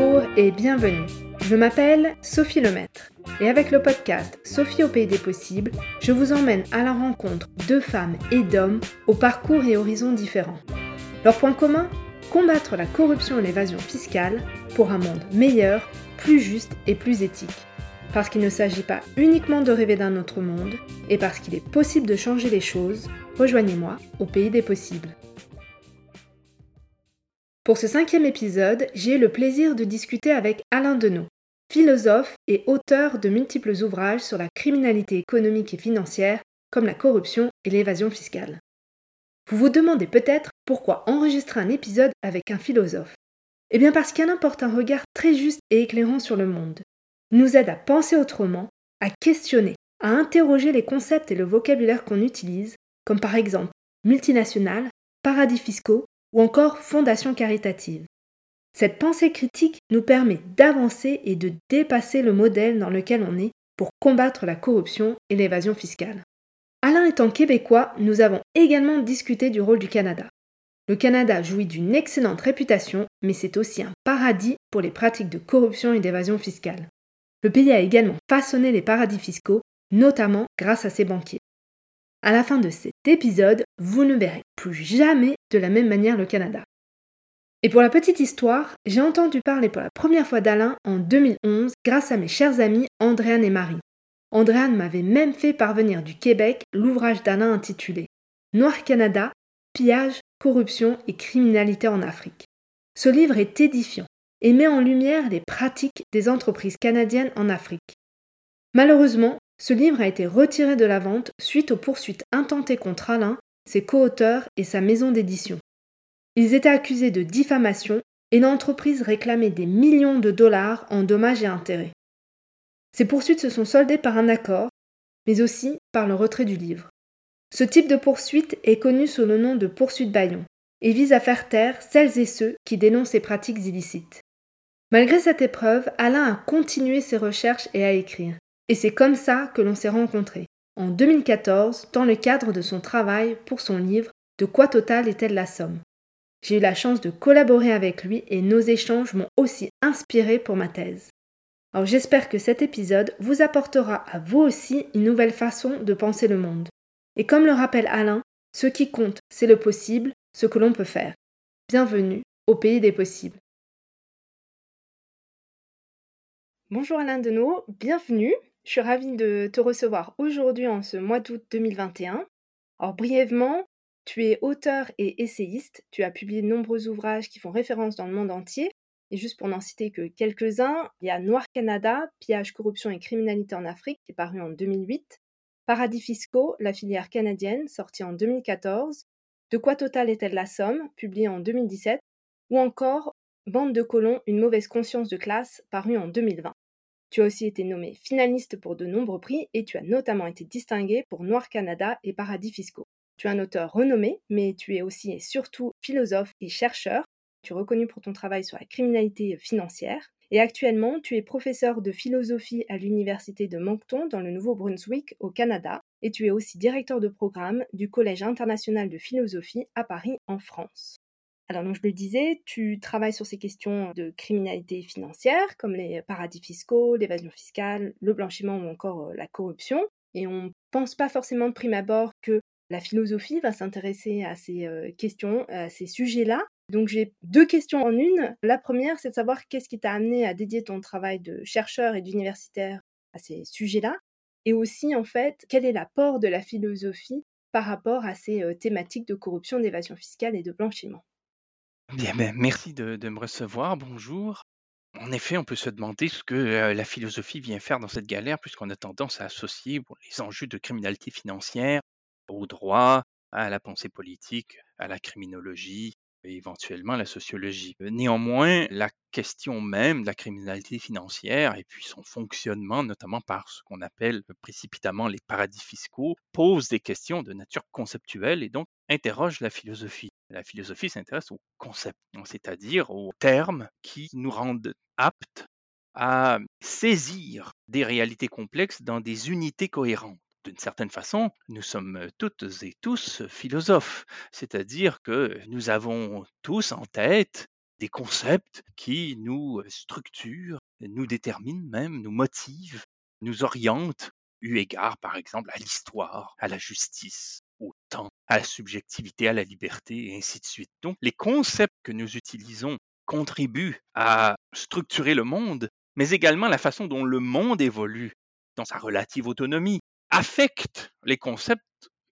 Bonjour et bienvenue. Je m'appelle Sophie Lemaître et avec le podcast Sophie au pays des possibles, je vous emmène à la rencontre de femmes et d'hommes aux parcours et horizons différents. Leur point commun Combattre la corruption et l'évasion fiscale pour un monde meilleur, plus juste et plus éthique. Parce qu'il ne s'agit pas uniquement de rêver d'un autre monde, et parce qu'il est possible de changer les choses, rejoignez-moi au pays des possibles. Pour ce cinquième épisode, j'ai eu le plaisir de discuter avec Alain Deneau, philosophe et auteur de multiples ouvrages sur la criminalité économique et financière, comme la corruption et l'évasion fiscale. Vous vous demandez peut-être pourquoi enregistrer un épisode avec un philosophe. Eh bien parce qu'Alain porte un regard très juste et éclairant sur le monde, nous aide à penser autrement, à questionner, à interroger les concepts et le vocabulaire qu'on utilise, comme par exemple multinationales, paradis fiscaux ou encore fondation caritative. Cette pensée critique nous permet d'avancer et de dépasser le modèle dans lequel on est pour combattre la corruption et l'évasion fiscale. Alain étant québécois, nous avons également discuté du rôle du Canada. Le Canada jouit d'une excellente réputation, mais c'est aussi un paradis pour les pratiques de corruption et d'évasion fiscale. Le pays a également façonné les paradis fiscaux, notamment grâce à ses banquiers. À la fin de cet épisode, vous ne verrez plus jamais de la même manière le Canada. Et pour la petite histoire, j'ai entendu parler pour la première fois d'Alain en 2011 grâce à mes chers amis Andréane et Marie. Andréane m'avait même fait parvenir du Québec l'ouvrage d'Alain intitulé Noir Canada, pillage, corruption et criminalité en Afrique. Ce livre est édifiant et met en lumière les pratiques des entreprises canadiennes en Afrique. Malheureusement, ce livre a été retiré de la vente suite aux poursuites intentées contre Alain, ses co-auteurs et sa maison d'édition. Ils étaient accusés de diffamation et l'entreprise réclamait des millions de dollars en dommages et intérêts. Ces poursuites se sont soldées par un accord, mais aussi par le retrait du livre. Ce type de poursuite est connu sous le nom de poursuite Bayon et vise à faire taire celles et ceux qui dénoncent ces pratiques illicites. Malgré cette épreuve, Alain a continué ses recherches et à écrire. Et c'est comme ça que l'on s'est rencontrés, en 2014, dans le cadre de son travail pour son livre De quoi total est-elle la somme? J'ai eu la chance de collaborer avec lui et nos échanges m'ont aussi inspiré pour ma thèse. Alors j'espère que cet épisode vous apportera à vous aussi une nouvelle façon de penser le monde. Et comme le rappelle Alain, ce qui compte, c'est le possible, ce que l'on peut faire. Bienvenue au pays des possibles. Bonjour Alain Deneau, bienvenue. Je suis ravie de te recevoir aujourd'hui en ce mois d'août 2021. Alors brièvement, tu es auteur et essayiste, tu as publié de nombreux ouvrages qui font référence dans le monde entier. Et juste pour n'en citer que quelques-uns, il y a Noir Canada, Pillage, corruption et criminalité en Afrique, qui est paru en 2008, Paradis fiscaux, la filière canadienne, sorti en 2014, De quoi Total est-elle la somme, publié en 2017, ou encore Bande de colons, une mauvaise conscience de classe, paru en 2020. Tu as aussi été nommé finaliste pour de nombreux prix et tu as notamment été distingué pour Noir Canada et Paradis fiscaux. Tu es un auteur renommé, mais tu es aussi et surtout philosophe et chercheur. Tu es reconnu pour ton travail sur la criminalité financière. Et actuellement, tu es professeur de philosophie à l'Université de Moncton dans le Nouveau-Brunswick au Canada. Et tu es aussi directeur de programme du Collège international de philosophie à Paris en France. Alors, donc, je le disais, tu travailles sur ces questions de criminalité financière, comme les paradis fiscaux, l'évasion fiscale, le blanchiment ou encore euh, la corruption. Et on ne pense pas forcément de prime abord que la philosophie va s'intéresser à ces euh, questions, à ces sujets-là. Donc j'ai deux questions en une. La première, c'est de savoir qu'est-ce qui t'a amené à dédier ton travail de chercheur et d'universitaire à ces sujets-là. Et aussi, en fait, quel est l'apport de la philosophie par rapport à ces euh, thématiques de corruption, d'évasion fiscale et de blanchiment? Ben, merci de, me recevoir. Bonjour. En effet, on peut se demander ce que euh, la philosophie vient faire dans cette galère, puisqu'on a tendance à associer les enjeux de criminalité financière au droit, à la pensée politique, à la criminologie, et éventuellement la sociologie. Euh, néanmoins, la question même de la criminalité financière et puis son fonctionnement, notamment par ce qu'on appelle précipitamment les paradis fiscaux, pose des questions de nature conceptuelle et donc interroge la philosophie. La philosophie s'intéresse aux concepts, c'est-à-dire aux termes qui nous rendent aptes à saisir des réalités complexes dans des unités cohérentes. D'une certaine façon, nous sommes toutes et tous philosophes, c'est-à-dire que nous avons tous en tête des concepts qui nous structurent, nous déterminent même, nous motivent, nous orientent, eu égard par exemple à l'histoire, à la justice, au temps, à la subjectivité, à la liberté, et ainsi de suite. Donc les concepts que nous utilisons contribuent à structurer le monde, mais également la façon dont le monde évolue dans sa relative autonomie, affectent les concepts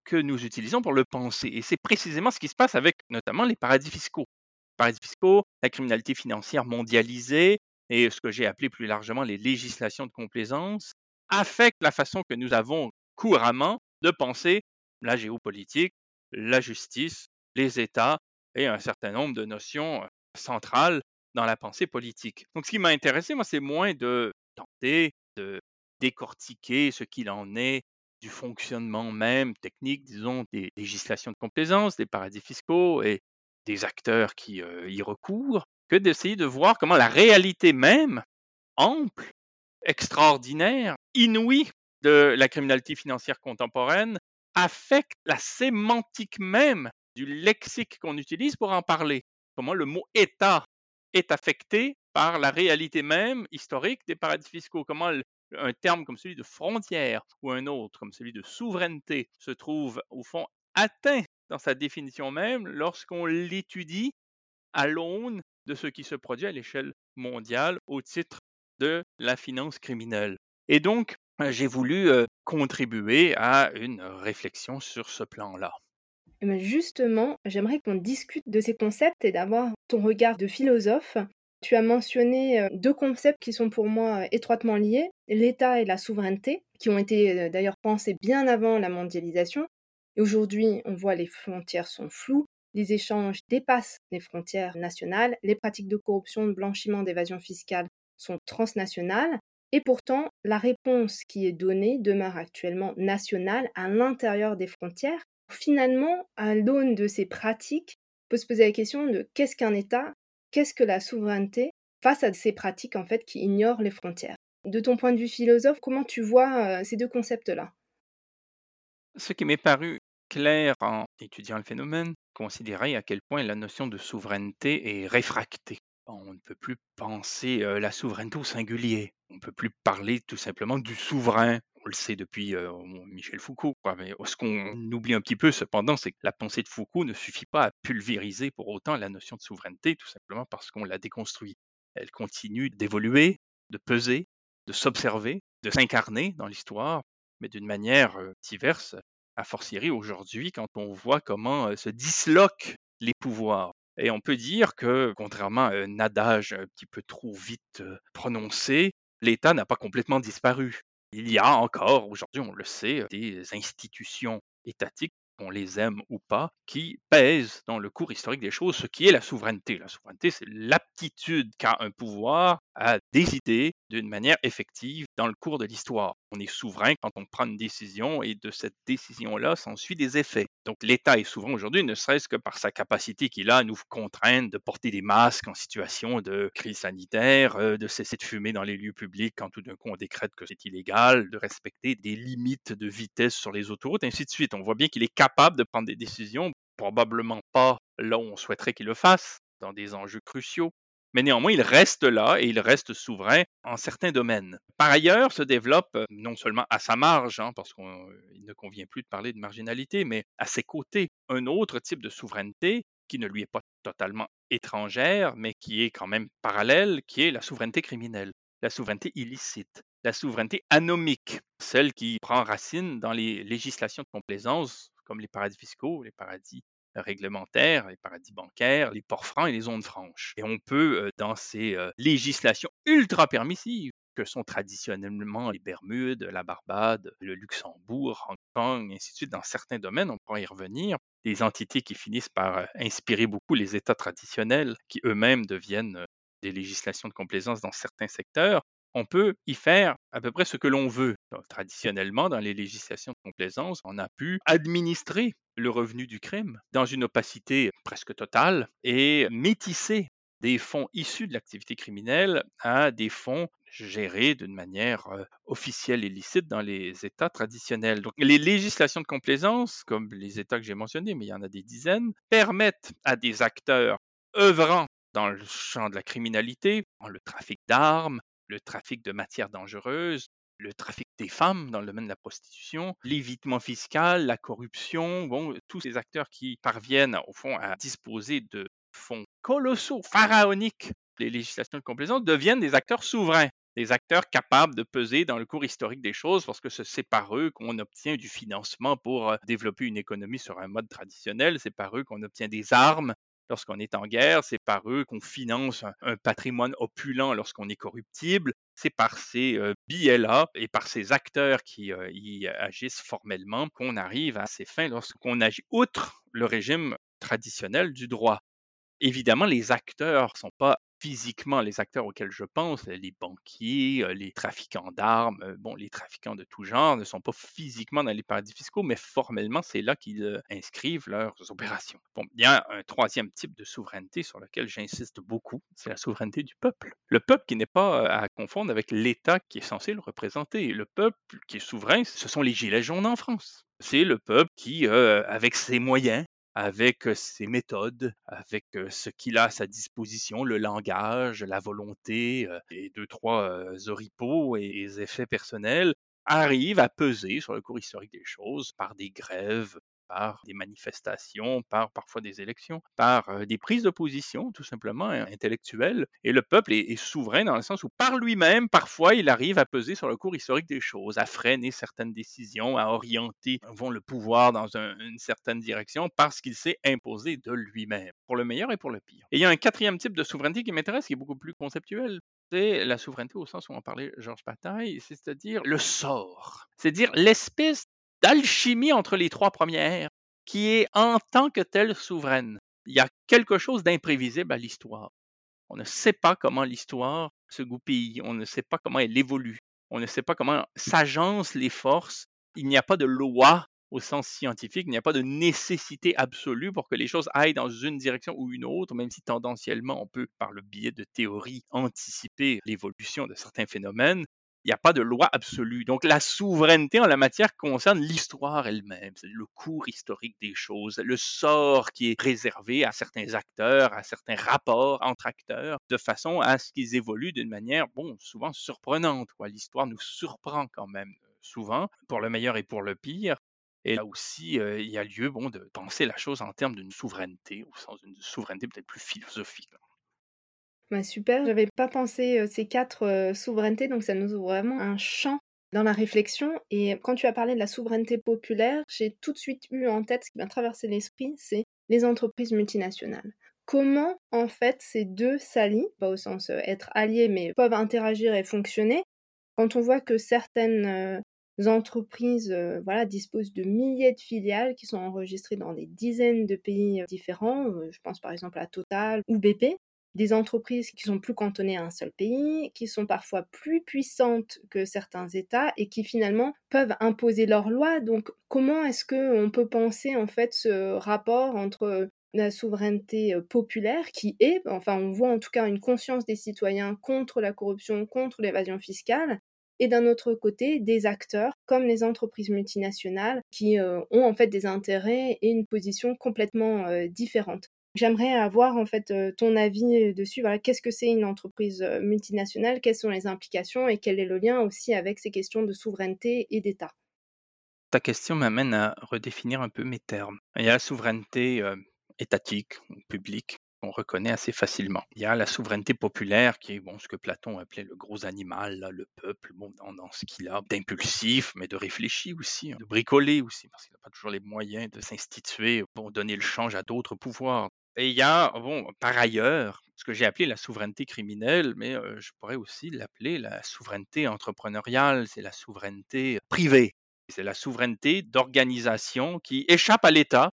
que nous utilisons pour le penser. Et c'est précisément ce qui se passe avec notamment les paradis fiscaux. Les paradis fiscaux, la criminalité financière mondialisée et ce que j'ai appelé plus largement les législations de complaisance affectent la façon que nous avons couramment de penser la géopolitique, la justice, les États et un certain nombre de notions euh, centrales dans la pensée politique. Donc ce qui m'a intéressé, moi, c'est moins de tenter de décortiquer ce qu'il en est du fonctionnement même technique, disons, des législations de complaisance, des paradis fiscaux et des acteurs qui euh, y recourent, que d'essayer de voir comment la réalité même, ample, extraordinaire, inouïe de la criminalité financière contemporaine, affecte la sémantique même du lexique qu'on utilise pour en parler. Comment le mot État est affecté par la réalité même historique des paradis fiscaux. Comment un terme comme celui de frontière ou un autre comme celui de souveraineté se trouve au fond atteint dans sa définition même lorsqu'on l'étudie à l'aune de ce qui se produit à l'échelle mondiale au titre de la finance criminelle. Et donc, j'ai voulu euh, contribuer à une réflexion sur ce plan-là. Eh ben, justement, j'aimerais qu'on discute de ces concepts et d'avoir ton regard de philosophe tu as mentionné euh, deux concepts qui sont pour moi euh, étroitement liés, l'État et la souveraineté, qui ont été euh, d'ailleurs pensés bien avant la mondialisation. Et aujourd'hui, on voit les frontières sont floues, les échanges dépassent les frontières nationales, les pratiques de corruption, de blanchiment, d'évasion fiscale sont transnationales. Et pourtant, la réponse qui est donnée demeure actuellement nationale à l'intérieur des frontières. Finalement, à l'aune de ces pratiques, on peut se poser la question de qu'est-ce qu'un État qu'est-ce que la souveraineté face à ces pratiques en fait qui ignorent les frontières? De ton point de vue philosophe, comment tu vois euh, ces deux concepts-là? Ce qui m'est paru clair en étudiant le phénomène, considérer à quel point la notion de souveraineté est réfractée. On ne peut plus penser la souveraineté au singulier. On ne peut plus parler tout simplement du souverain on le sait depuis Michel Foucault. Mais ce qu'on oublie un petit peu, cependant, c'est que la pensée de Foucault ne suffit pas à pulvériser pour autant la notion de souveraineté, tout simplement parce qu'on l'a déconstruit. Elle continue d'évoluer, de peser, de s'observer, de s'incarner dans l'histoire, mais d'une manière diverse, a fortiori aujourd'hui, quand on voit comment se disloquent les pouvoirs. Et on peut dire que, contrairement à un adage un petit peu trop vite prononcé, l'État n'a pas complètement disparu. Il y a encore, aujourd'hui on le sait, des institutions étatiques qu'on les aime ou pas, qui pèsent dans le cours historique des choses, ce qui est la souveraineté. La souveraineté, c'est l'aptitude qu'a un pouvoir à décider d'une manière effective dans le cours de l'histoire. On est souverain quand on prend une décision et de cette décision-là s'ensuit des effets. Donc l'État est souverain aujourd'hui, ne serait-ce que par sa capacité qu'il a à nous contraindre de porter des masques en situation de crise sanitaire, euh, de cesser de fumer dans les lieux publics quand tout d'un coup on décrète que c'est illégal, de respecter des limites de vitesse sur les autoroutes, ainsi de suite. On voit bien qu'il est capable de prendre des décisions, probablement pas là où on souhaiterait qu'il le fasse, dans des enjeux cruciaux, mais néanmoins, il reste là et il reste souverain en certains domaines. Par ailleurs, se développe euh, non seulement à sa marge, hein, parce qu'il ne convient plus de parler de marginalité, mais à ses côtés, un autre type de souveraineté qui ne lui est pas totalement étrangère, mais qui est quand même parallèle, qui est la souveraineté criminelle, la souveraineté illicite, la souveraineté anomique, celle qui prend racine dans les législations de complaisance, comme les paradis fiscaux, les paradis réglementaires, les paradis bancaires, les ports francs et les zones franches. Et on peut, euh, dans ces euh, législations ultra permissives, que sont traditionnellement les Bermudes, la Barbade, le Luxembourg, Hong Kong, et ainsi de suite, dans certains domaines, on pourra y revenir, des entités qui finissent par euh, inspirer beaucoup les États traditionnels, qui eux-mêmes deviennent des législations de complaisance dans certains secteurs, on peut y faire à peu près ce que l'on veut. traditionnellement, dans les législations de complaisance, on a pu administrer le revenu du crime dans une opacité presque totale et métisser des fonds issus de l'activité criminelle à des fonds gérés d'une manière euh, officielle et licite dans les États traditionnels. Donc, les législations de complaisance, comme les États que j'ai mentionnés, mais il y en a des dizaines, permettent à des acteurs œuvrant dans le champ de la criminalité, le trafic d'armes, le trafic de matières dangereuses, le trafic des femmes dans le domaine de la prostitution, l'évitement fiscal, la corruption, bon, tous ces acteurs qui parviennent au fond à disposer de fonds colossaux, pharaoniques, les législations de complaisance deviennent des acteurs souverains des acteurs capables de peser dans le cours historique des choses parce que c'est par eux qu'on obtient du financement pour euh, développer une économie sur un mode traditionnel, c'est par eux qu'on obtient des armes lorsqu'on est en guerre, c'est par eux qu'on finance un, patrimoine opulent lorsqu'on est corruptible, c'est par ces euh, billets-là et par ces acteurs qui euh, y agissent formellement qu'on arrive à ces fins lorsqu'on agit outre le régime traditionnel du droit. Évidemment, les acteurs ne sont pas physiquement les acteurs auxquels je pense, les banquiers, euh, les trafiquants d'armes, euh, bon, les trafiquants de tout genre ne sont pas physiquement dans les paradis fiscaux, mais formellement, c'est là qu'ils euh, inscrivent leurs opérations. Bon, il y a un troisième type de souveraineté sur lequel j'insiste beaucoup, c'est la souveraineté du peuple. Le peuple qui n'est pas à confondre avec l'État qui est censé le représenter. Le peuple qui est souverain, ce sont les gilets jaunes en France. C'est le peuple qui, avec ses moyens, avec ses méthodes, avec ce qu'il a à sa disposition, le langage, la volonté et deux, trois oripeaux et les effets personnels, arrive à peser sur le cours historique des choses par des grèves, par des manifestations, par parfois des élections, par des prises de position tout simplement intellectuelles. Et le peuple est, souverain dans le sens où par lui-même, parfois, il arrive à peser sur le cours historique des choses, à freiner certaines décisions, à orienter vont le pouvoir dans une certaine direction parce qu'il s'est imposé de lui-même, pour le meilleur et pour le pire. Et il y a un quatrième type de souveraineté qui m'intéresse, qui est beaucoup plus conceptuel, c'est la souveraineté au sens où en parlait Georges Bataille, c'est-à-dire le sort, c'est-à-dire l'espèce d'alchimie entre les trois premières qui est en tant que telle souveraine. Il y a quelque chose d'imprévisible à l'histoire. On ne sait pas comment l'histoire se goupille, on ne sait pas comment elle évolue, on ne sait pas comment s'agencent les forces. Il n'y a pas de loi au sens scientifique, il n'y a pas de nécessité absolue pour que les choses aillent dans une direction ou une autre, même si tendanciellement on peut, par le biais de théories, anticiper l'évolution de certains phénomènes il n'y a pas de loi absolue. Donc la souveraineté en la matière concerne l'histoire elle-même, le cours historique des choses, le sort qui est réservé à certains acteurs, à certains rapports entre acteurs, de façon à ce qu'ils évoluent d'une manière, bon, souvent surprenante. L'histoire nous surprend quand même euh, souvent, pour le meilleur et pour le pire. Et là aussi, euh, il y a lieu bon, de penser la chose en termes d'une souveraineté, au sens d'une souveraineté peut-être plus philosophique. Bah, super, j'avais pas pensé ces quatre souverainetés, donc ça nous ouvre vraiment un champ dans la réflexion. Et quand tu as parlé de la souveraineté populaire, j'ai tout de suite eu en tête ce qui m'a traversé l'esprit, c'est les entreprises multinationales. Comment en fait ces deux s'allient, pas au sens être alliés, mais peuvent interagir et fonctionner quand on voit que certaines entreprises voilà, disposent de milliers de filiales qui sont enregistrées dans des dizaines de pays différents. Je pense par exemple à Total ou BP des entreprises qui sont plus cantonnées à un seul pays, qui sont parfois plus puissantes que certains États et qui finalement peuvent imposer leurs lois. Donc comment est-ce qu'on peut penser en fait ce rapport entre la souveraineté euh, populaire qui est, enfin on voit en tout cas une conscience des citoyens contre la corruption, contre l'évasion fiscale, et d'un autre côté des acteurs comme les entreprises multinationales qui euh, ont en fait des intérêts et une position complètement euh, différente? J'aimerais avoir en fait ton avis dessus. Voilà, qu'est-ce que c'est une entreprise multinationale? Quelles sont les implications et quel est le lien aussi avec ces questions de souveraineté et d'État? Ta question m'amène à redéfinir un peu mes termes. Il y a la souveraineté étatique ou publique qu'on reconnaît assez facilement. Il y a la souveraineté populaire qui est bon, ce que Platon appelait le gros animal, le peuple, bon, dans, ce qu'il a d'impulsif, mais de réfléchi aussi, hein, de bricoler aussi, parce qu'il n'a pas toujours les moyens de s'instituer pour donner le change à d'autres pouvoirs. Et il y a, bon, par ailleurs, ce que j'ai appelé la souveraineté criminelle, mais je pourrais aussi l'appeler la souveraineté entrepreneuriale, c'est la souveraineté privée. C'est la souveraineté d'organisation qui échappe à l'État,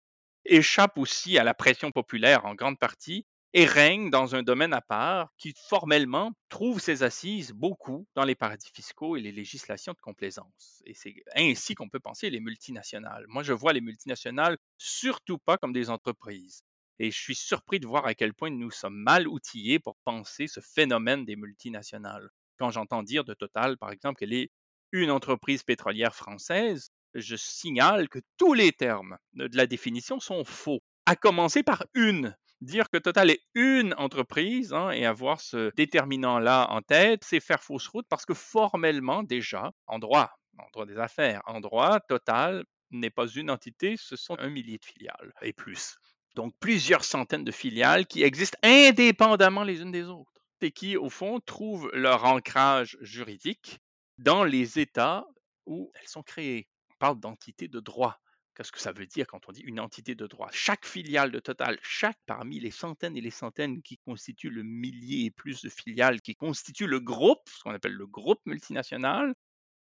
échappe aussi à la pression populaire en grande partie, et règne dans un domaine à part qui formellement trouve ses assises beaucoup dans les paradis fiscaux et les législations de complaisance. Et c'est ainsi qu'on peut penser les multinationales. Moi, je vois les multinationales surtout pas comme des entreprises. Et je suis surpris de voir à quel point nous sommes mal outillés pour penser ce phénomène des multinationales. Quand j'entends dire de Total, par exemple, qu'elle est une entreprise pétrolière française, je signale que tous les termes de la définition sont faux, à commencer par une. dire que Total est une entreprise hein, et avoir ce déterminant-là en tête, c'est faire fausse route parce que formellement, déjà, en droit, en droit des affaires, en droit, Total n'est pas une entité, ce sont un millier de filiales et plus. Donc plusieurs centaines de filiales qui existent indépendamment les unes des autres et qui, au fond, trouvent leur ancrage juridique dans les États où elles sont créées. On parle d'entité de droit. Qu'est-ce que ça veut dire quand on dit une entité de droit? Chaque filiale de Total, chaque parmi les centaines et les centaines qui constituent le millier et plus de filiales qui constituent le groupe, ce qu'on appelle le groupe multinational,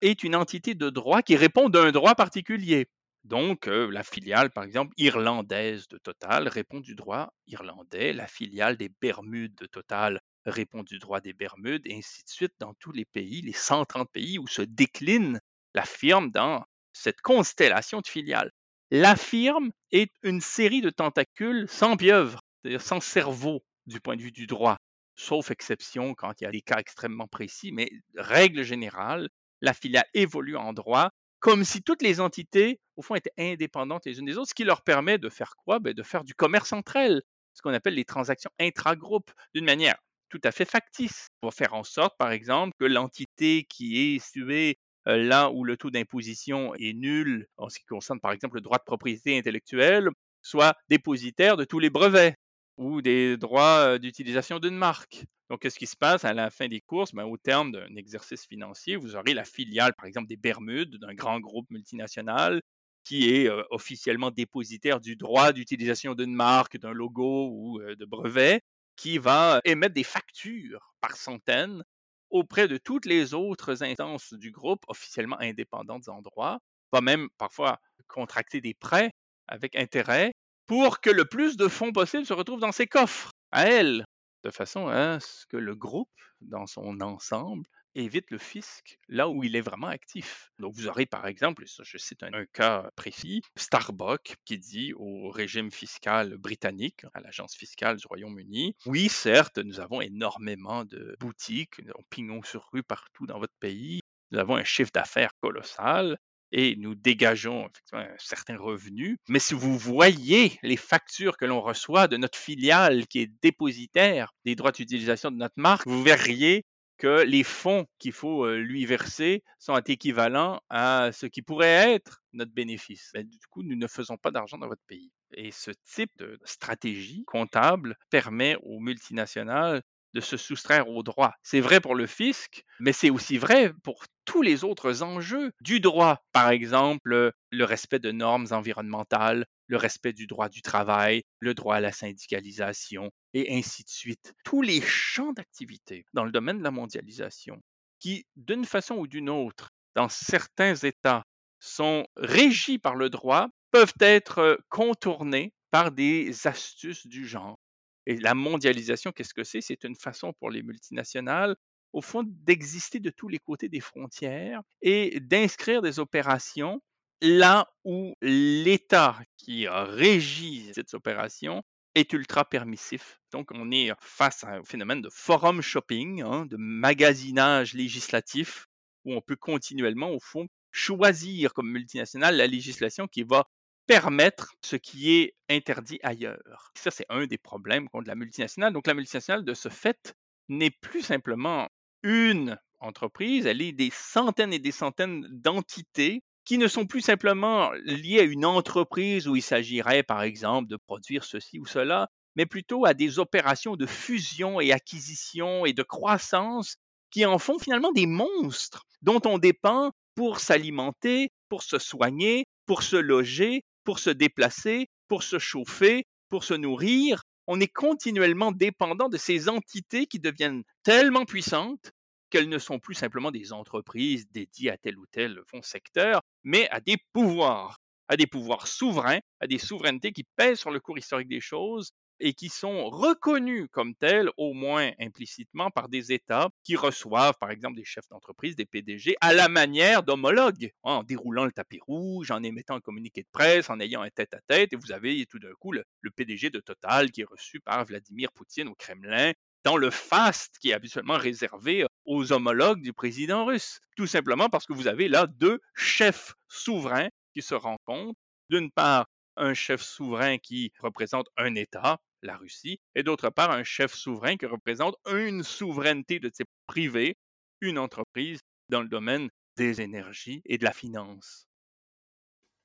est une entité de droit qui répond d'un droit particulier. Donc, la filiale, par exemple, irlandaise de Total répond du droit irlandais, la filiale des Bermudes de Total répond du droit des Bermudes, et ainsi de suite dans tous les pays, les 130 pays où se décline la firme dans cette constellation de filiales. La firme est une série de tentacules sans pieuvre, c'est-à-dire sans cerveau du point de vue du droit, sauf exception quand il y a des cas extrêmement précis, mais règle générale, la filiale évolue en droit comme si toutes les entités, au fond, étaient indépendantes les unes des autres, ce qui leur permet de faire quoi? Ben, De faire du commerce entre elles, ce qu'on appelle les transactions intra-groupes, d'une manière tout à fait factice, pour faire en sorte, par exemple, que l'entité qui est située euh, là où le taux d'imposition est nul, en ce qui concerne, par exemple, le droit de propriété intellectuelle, soit dépositaire de tous les brevets ou des droits d'utilisation d'une marque. Donc, qu'est-ce qui se passe à la fin des courses? Ben, au terme d'un exercice financier, vous aurez la filiale, par exemple, des Bermudes, d'un grand groupe multinational, qui est officiellement dépositaire du droit d'utilisation d'une marque, d'un logo ou de brevet, qui va émettre des factures par centaines auprès de toutes les autres instances du groupe officiellement indépendantes en droit, va même parfois contracter des prêts avec intérêt pour que le plus de fonds possible se retrouvent dans ses coffres, à elle de façon à ce que le groupe, dans son ensemble, évite le fisc là où il est vraiment actif. Donc, vous aurez par exemple, je cite un, cas précis, Starbucks qui dit au régime fiscal britannique, à l'agence fiscale du Royaume-Uni, oui, certes, nous avons énormément de boutiques, nous avons pignon sur rue partout dans votre pays, nous avons un chiffre d'affaires colossal, et nous dégageons effectivement un certain revenu. Mais si vous voyez les factures que l'on reçoit de notre filiale qui est dépositaire des droits d'utilisation de notre marque, vous verriez que les fonds qu'il faut euh, lui verser sont équivalents à ce qui pourrait être notre bénéfice. Mais du coup, nous ne faisons pas d'argent dans votre pays. Et ce type de stratégie comptable permet aux multinationales de se soustraire aux droits. C'est vrai pour le fisc, mais c'est aussi vrai pour tous les autres enjeux du droit. Par exemple, le respect de normes environnementales, le respect du droit du travail, le droit à la syndicalisation, et ainsi de suite. Tous les champs d'activité dans le domaine de la mondialisation qui, d'une façon ou d'une autre, dans certains États, sont régis par le droit, peuvent être contournés par des astuces du genre. Et la mondialisation, qu'est-ce que c'est? C'est une façon pour les multinationales, au fond, d'exister de tous les côtés des frontières et d'inscrire des opérations là où l'État qui régit cette opération est ultra permissif. Donc, on est face à un phénomène de forum shopping, hein, de magasinage législatif, où on peut continuellement, au fond, choisir comme multinationale la législation qui va permettre ce qui est interdit ailleurs. Ça, c'est un des problèmes contre la multinationale. Donc, la multinationale, de ce fait, n'est plus simplement une entreprise, elle est des centaines et des centaines d'entités qui ne sont plus simplement liées à une entreprise où il s'agirait, par exemple, de produire ceci ou cela, mais plutôt à des opérations de fusion et acquisition et de croissance qui en font finalement des monstres dont on dépend pour s'alimenter, pour se soigner, pour se loger, pour se déplacer, pour se chauffer, pour se nourrir. On est continuellement dépendant de ces entités qui deviennent tellement puissantes qu'elles ne sont plus simplement des entreprises dédiées à tel ou tel fond secteur, mais à des pouvoirs, à des pouvoirs souverains, à des souverainetés qui pèsent sur le cours historique des choses et qui sont reconnus comme tels, au moins implicitement, par des États qui reçoivent, par exemple, des chefs d'entreprise, des PDG, à la manière d'homologues, hein, en déroulant le tapis rouge, en émettant un communiqué de presse, en ayant un tête-à-tête, et vous avez tout d'un coup le, le PDG de Total qui est reçu par Vladimir Poutine au Kremlin, dans le faste qui est habituellement réservé aux homologues du président russe. Tout simplement parce que vous avez là deux chefs souverains qui se rencontrent. D'une part, un chef souverain qui représente un État, la Russie, et d'autre part un chef souverain qui représente une souveraineté de type privé, une entreprise dans le domaine des énergies et de la finance.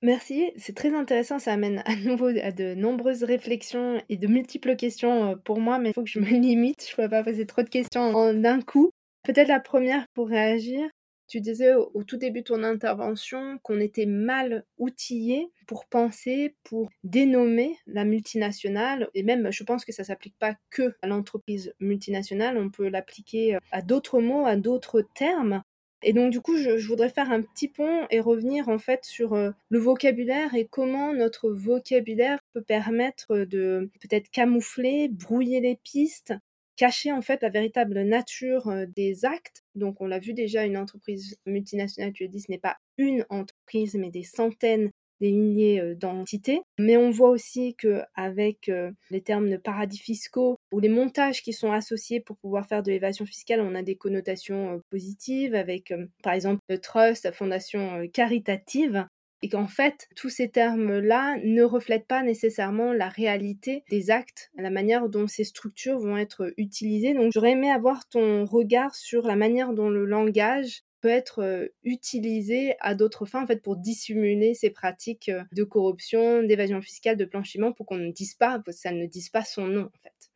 Merci, c'est très intéressant, ça amène à nouveau à de nombreuses réflexions et de multiples questions euh, pour moi, mais il faut que je me limite, je ne peux pas poser trop de questions en d'un coup. Peut-être la première pour réagir, tu disais au, tout début de ton intervention qu'on était mal outillé pour penser, pour dénommer la multinationale. Et même, je pense que ça s'applique pas que à l'entreprise multinationale, on peut l'appliquer à d'autres mots, à d'autres termes. Et donc du coup, je, voudrais faire un petit pont et revenir en fait sur euh, le vocabulaire et comment notre vocabulaire peut permettre de peut-être camoufler, brouiller les pistes, cacher en fait la véritable nature des actes. Donc on l'a vu déjà, une entreprise multinationale, tu as dit, ce n'est pas une entreprise, mais des centaines, des milliers d'entités. Mais on voit aussi que avec les termes de paradis fiscaux ou les montages qui sont associés pour pouvoir faire de l'évasion fiscale, on a des connotations positives avec par exemple le trust, la fondation caritative et qu'en fait, tous ces termes-là ne reflètent pas nécessairement la réalité des actes, la manière dont ces structures vont être utilisées. Donc j'aurais aimé avoir ton regard sur la manière dont le langage peut être euh, utilisé à d'autres fins en fait pour dissimuler ces pratiques euh, de corruption, d'évasion fiscale, de blanchiment pour qu'on ne dise pas, ça ne dise pas son nom en fait.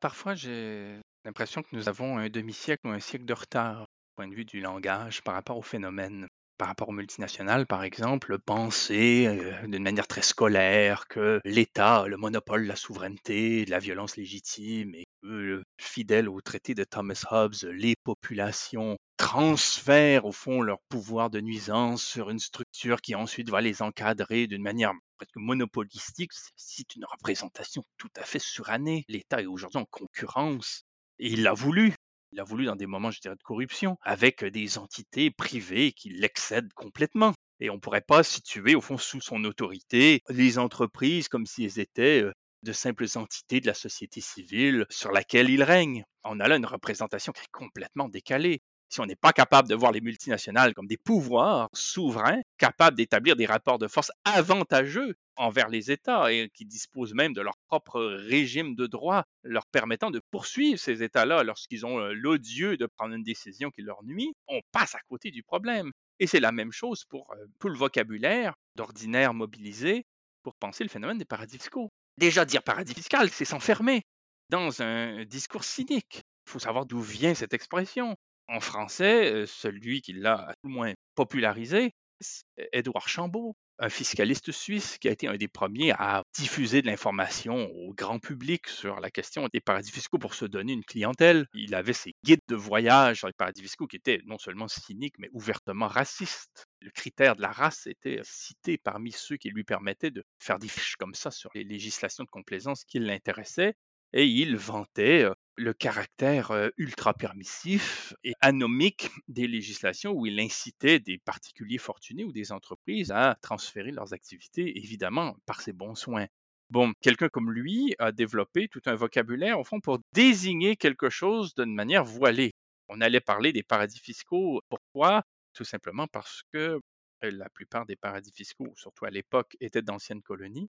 Parfois, j'ai l'impression que nous avons un demi-siècle ou un siècle de retard point de vue du langage par rapport au phénomène par rapport aux multinationales, par exemple, penser euh, d'une manière très scolaire que l'État a le monopole de la souveraineté, de la violence légitime et que, fidèle au traité de Thomas Hobbes, les populations transfèrent au fond leur pouvoir de nuisance sur une structure qui ensuite va les encadrer d'une manière presque monopolistique. C'est une représentation tout à fait surannée. L'État est aujourd'hui en concurrence et il l'a voulu il a voulu dans des moments, je dirais, de corruption, avec des entités privées qui l'excèdent complètement. Et on ne pourrait pas situer, au fond, sous son autorité, les entreprises comme si elles étaient de simples entités de la société civile sur laquelle il règne. On a là une représentation qui est complètement décalée si on n'est pas capable de voir les multinationales comme des pouvoirs souverains, capables d'établir des rapports de force avantageux envers les États et qui disposent même de leur propre régime de droit, leur permettant de poursuivre ces États-là lorsqu'ils ont l'odieux de prendre une décision qui leur nuit, on passe à côté du problème. Et c'est la même chose pour tout le vocabulaire d'ordinaire mobilisé pour penser le phénomène des paradis fiscaux. Déjà dire paradis fiscal, c'est s'enfermer dans un discours cynique. Il faut savoir d'où vient cette expression en français, celui qui l'a tout le moins popularisé, c'est Édouard Chambaud, un fiscaliste suisse qui a été un des premiers à diffuser de l'information au grand public sur la question des paradis fiscaux pour se donner une clientèle. Il avait ses guides de voyage sur les paradis fiscaux qui étaient non seulement cyniques, mais ouvertement racistes. Le critère de la race était cité parmi ceux qui lui permettaient de faire des fiches comme ça sur les législations de complaisance qui l'intéressaient. Et il vantait le caractère ultra permissif et anomique des législations où il incitait des particuliers fortunés ou des entreprises à transférer leurs activités, évidemment, par ses bons soins. Bon, quelqu'un comme lui a développé tout un vocabulaire, au fond, pour désigner quelque chose d'une manière voilée. On allait parler des paradis fiscaux. Pourquoi? Tout simplement parce que la plupart des paradis fiscaux, surtout à l'époque, étaient d'anciennes colonies.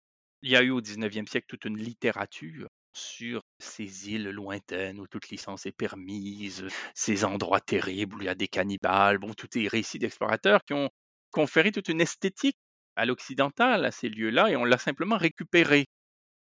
Il y a eu au 19e siècle toute une littérature sur ces îles lointaines où toute licence est permise, ces endroits terribles où il y a des cannibales, bon, tous ces récits d'explorateurs qui ont conféré toute une esthétique à l'occidental, à ces lieux-là, et on l'a simplement récupéré.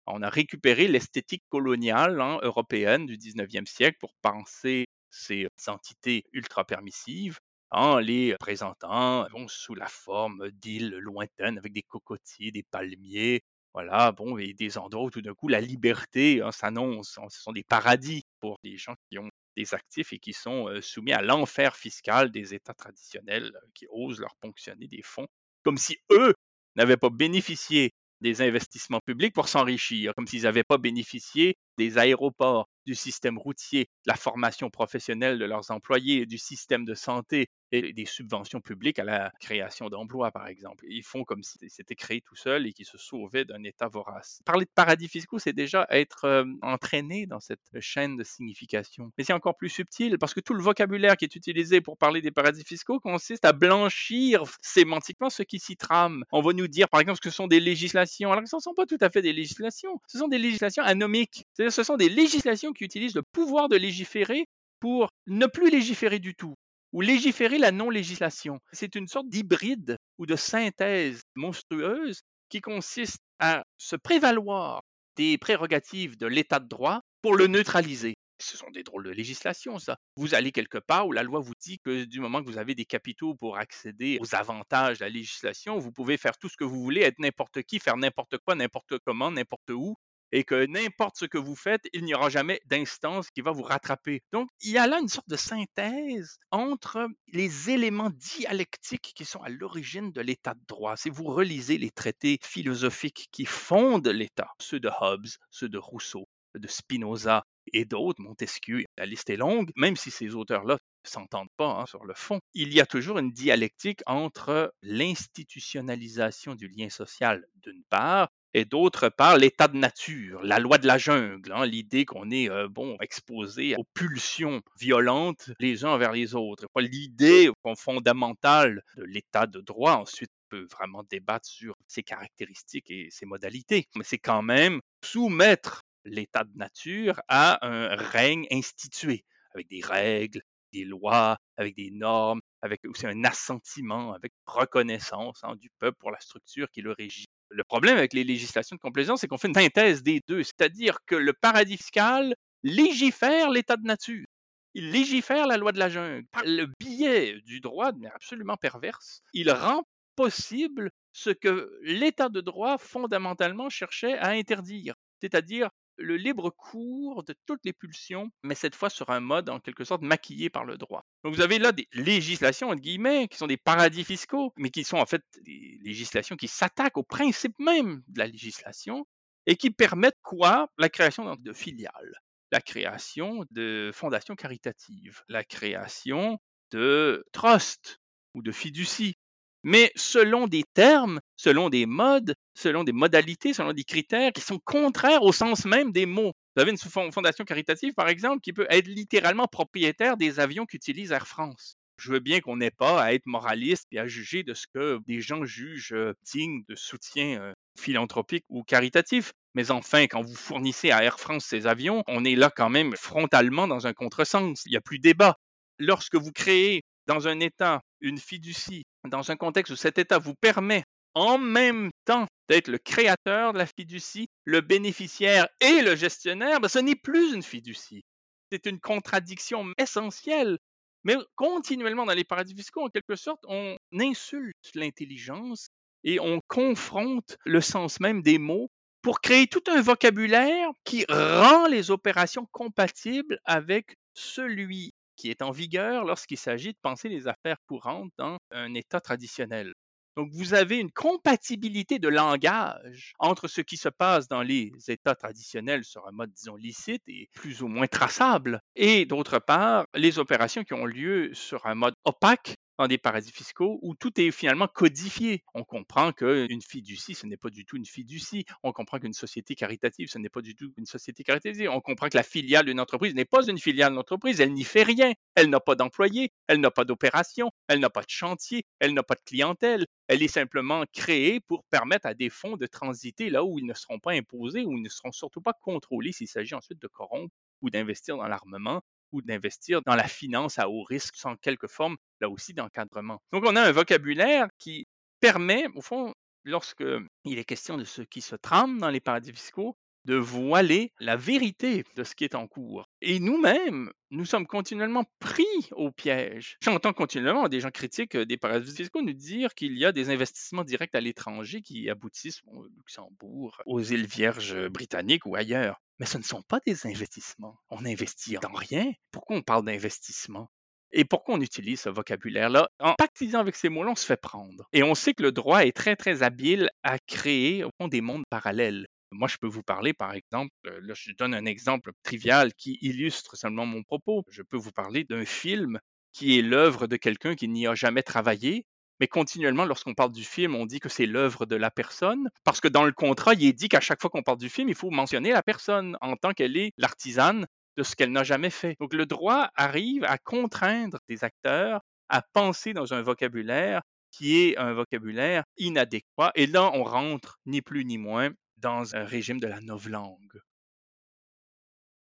On a récupéré l'esthétique coloniale hein, européenne du 19e siècle pour penser ces entités ultra permissives en les présentant sous la forme d'îles lointaines avec des cocotiers, des palmiers, voilà, bon, et des endroits où tout d'un coup la liberté hein, s'annonce. Ce sont des paradis pour les gens qui ont des actifs et qui sont soumis à l'enfer fiscal des États traditionnels qui osent leur ponctionner des fonds, comme si eux n'avaient pas bénéficié des investissements publics pour s'enrichir, comme s'ils n'avaient pas bénéficié des aéroports, du système routier, de la formation professionnelle de leurs employés, du système de santé et des subventions publiques à la création d'emplois, par exemple. Ils font comme si c'était créé tout seul et qu'ils se sauvaient d'un État vorace. Parler de paradis fiscaux, c'est déjà être euh, entraîné dans cette chaîne de signification. Mais c'est encore plus subtil parce que tout le vocabulaire qui est utilisé pour parler des paradis fiscaux consiste à blanchir sémantiquement ce qui s'y trame. On va nous dire, par exemple, que ce sont des législations, alors que ce ne sont pas tout à fait des législations. Ce sont des législations anomiques. C'est-à-dire, ce sont des législations qui utilisent le pouvoir de légiférer pour ne plus légiférer du tout ou légiférer la non-législation. C'est une sorte d'hybride ou de synthèse monstrueuse qui consiste à se prévaloir des prérogatives de l'état de droit pour le neutraliser. Ce sont des drôles de législation, ça. Vous allez quelque part où la loi vous dit que du moment que vous avez des capitaux pour accéder aux avantages de la législation, vous pouvez faire tout ce que vous voulez, être n'importe qui, faire n'importe quoi, n'importe comment, n'importe où, et que n'importe ce que vous faites, il n'y aura jamais d'instance qui va vous rattraper. Donc, il y a là une sorte de synthèse entre les éléments dialectiques qui sont à l'origine de l'état de droit. Si vous relisez les traités philosophiques qui fondent l'état, ceux de Hobbes, ceux de Rousseau, de Spinoza et d'autres, Montesquieu, la liste est longue, même si ces auteurs-là s'entendent pas hein, sur le fond, il y a toujours une dialectique entre l'institutionnalisation du lien social d'une part et d'autre part l'état de nature, la loi de la jungle, hein, l'idée qu'on est euh, bon exposé aux pulsions violentes les uns envers les autres. L'idée fondamentale de l'état de droit, ensuite peut vraiment débattre sur ses caractéristiques et ses modalités, mais c'est quand même soumettre l'état de nature à un règne institué, avec des règles, des lois, avec des normes, avec aussi un assentiment, avec reconnaissance hein, du peuple pour la structure qui le régit. Le problème avec les législations de complaisance, c'est qu'on fait une synthèse des deux, c'est-à-dire que le paradis fiscal légifère l'état de nature. Il légifère la loi de la jungle. Par le biais du droit, de manière absolument perverse, il rend possible ce que l'état de droit fondamentalement cherchait à interdire, c'est-à-dire le libre cours de toutes les pulsions, mais cette fois sur un mode en quelque sorte maquillé par le droit. Donc vous avez là des législations, entre guillemets, qui sont des paradis fiscaux, mais qui sont en fait des législations qui s'attaquent au principe même de la législation et qui permettent quoi? La création de filiales, la création de fondations caritatives, la création de trusts ou de fiducies, mais selon des termes, selon des modes, selon des modalités, selon des critères qui sont contraires au sens même des mots. Vous avez une fondation caritative, par exemple, qui peut être littéralement propriétaire des avions qu'utilise Air France. Je veux bien qu'on n'ait pas à être moraliste et à juger de ce que des gens jugent euh, digne de soutien euh, philanthropique ou caritatif. Mais enfin, quand vous fournissez à Air France ces avions, on est là quand même frontalement dans un contresens. Il n'y a plus débat. Lorsque vous créez dans un État une fiducie, dans un contexte où cet État vous permet en même temps d'être le créateur de la fiducie, le bénéficiaire et le gestionnaire, ben, ce n'est plus une fiducie. C'est une contradiction essentielle. Mais continuellement dans les paradis fiscaux, en quelque sorte, on insulte l'intelligence et on confronte le sens même des mots pour créer tout un vocabulaire qui rend les opérations compatibles avec celui qui est en vigueur lorsqu'il s'agit de penser les affaires courantes dans un État traditionnel. Donc, vous avez une compatibilité de langage entre ce qui se passe dans les États traditionnels sur un mode, disons, licite et plus ou moins traçable, et d'autre part, les opérations qui ont lieu sur un mode opaque dans des paradis fiscaux où tout est finalement codifié. On comprend qu'une fiducie, ce n'est pas du tout une fiducie. On comprend qu'une société caritative, ce n'est pas du tout une société caritative. On comprend que la filiale d'une entreprise n'est pas une filiale d'entreprise. Elle n'y fait rien. Elle n'a pas d'employés. Elle n'a pas d'opération. Elle n'a pas de chantier. Elle n'a pas de clientèle. Elle est simplement créée pour permettre à des fonds de transiter là où ils ne seront pas imposés, où ils ne seront surtout pas contrôlés s'il s'agit ensuite de corrompre ou d'investir dans l'armement ou d'investir dans la finance à haut risque sans quelque forme, là aussi, d'encadrement. Donc, on a un vocabulaire qui permet, au fond, lorsque il est question de ce qui se trame dans les paradis fiscaux, de voiler la vérité de ce qui est en cours. Et nous-mêmes, nous sommes continuellement pris au piège. J'entends continuellement des gens critiques des paradis fiscaux nous dire qu'il y a des investissements directs à l'étranger qui aboutissent au Luxembourg, aux îles Vierges britanniques ou ailleurs. Mais ce ne sont pas des investissements. On n'investit dans rien. Pourquoi on parle d'investissement? Et pourquoi on utilise ce vocabulaire-là? En pactisant avec ces mots-là, on se fait prendre. Et on sait que le droit est très, très habile à créer des mondes parallèles. Moi, je peux vous parler, par exemple, euh, là, je donne un exemple trivial qui illustre seulement mon propos. Je peux vous parler d'un film qui est l'œuvre de quelqu'un qui n'y a jamais travaillé, mais continuellement, lorsqu'on parle du film, on dit que c'est l'œuvre de la personne, parce que dans le contrat, il est dit qu'à chaque fois qu'on parle du film, il faut mentionner la personne en tant qu'elle est l'artisane de ce qu'elle n'a jamais fait. Donc le droit arrive à contraindre des acteurs à penser dans un vocabulaire qui est un vocabulaire inadéquat. Et là, on rentre ni plus ni moins dans un régime de la novlangue.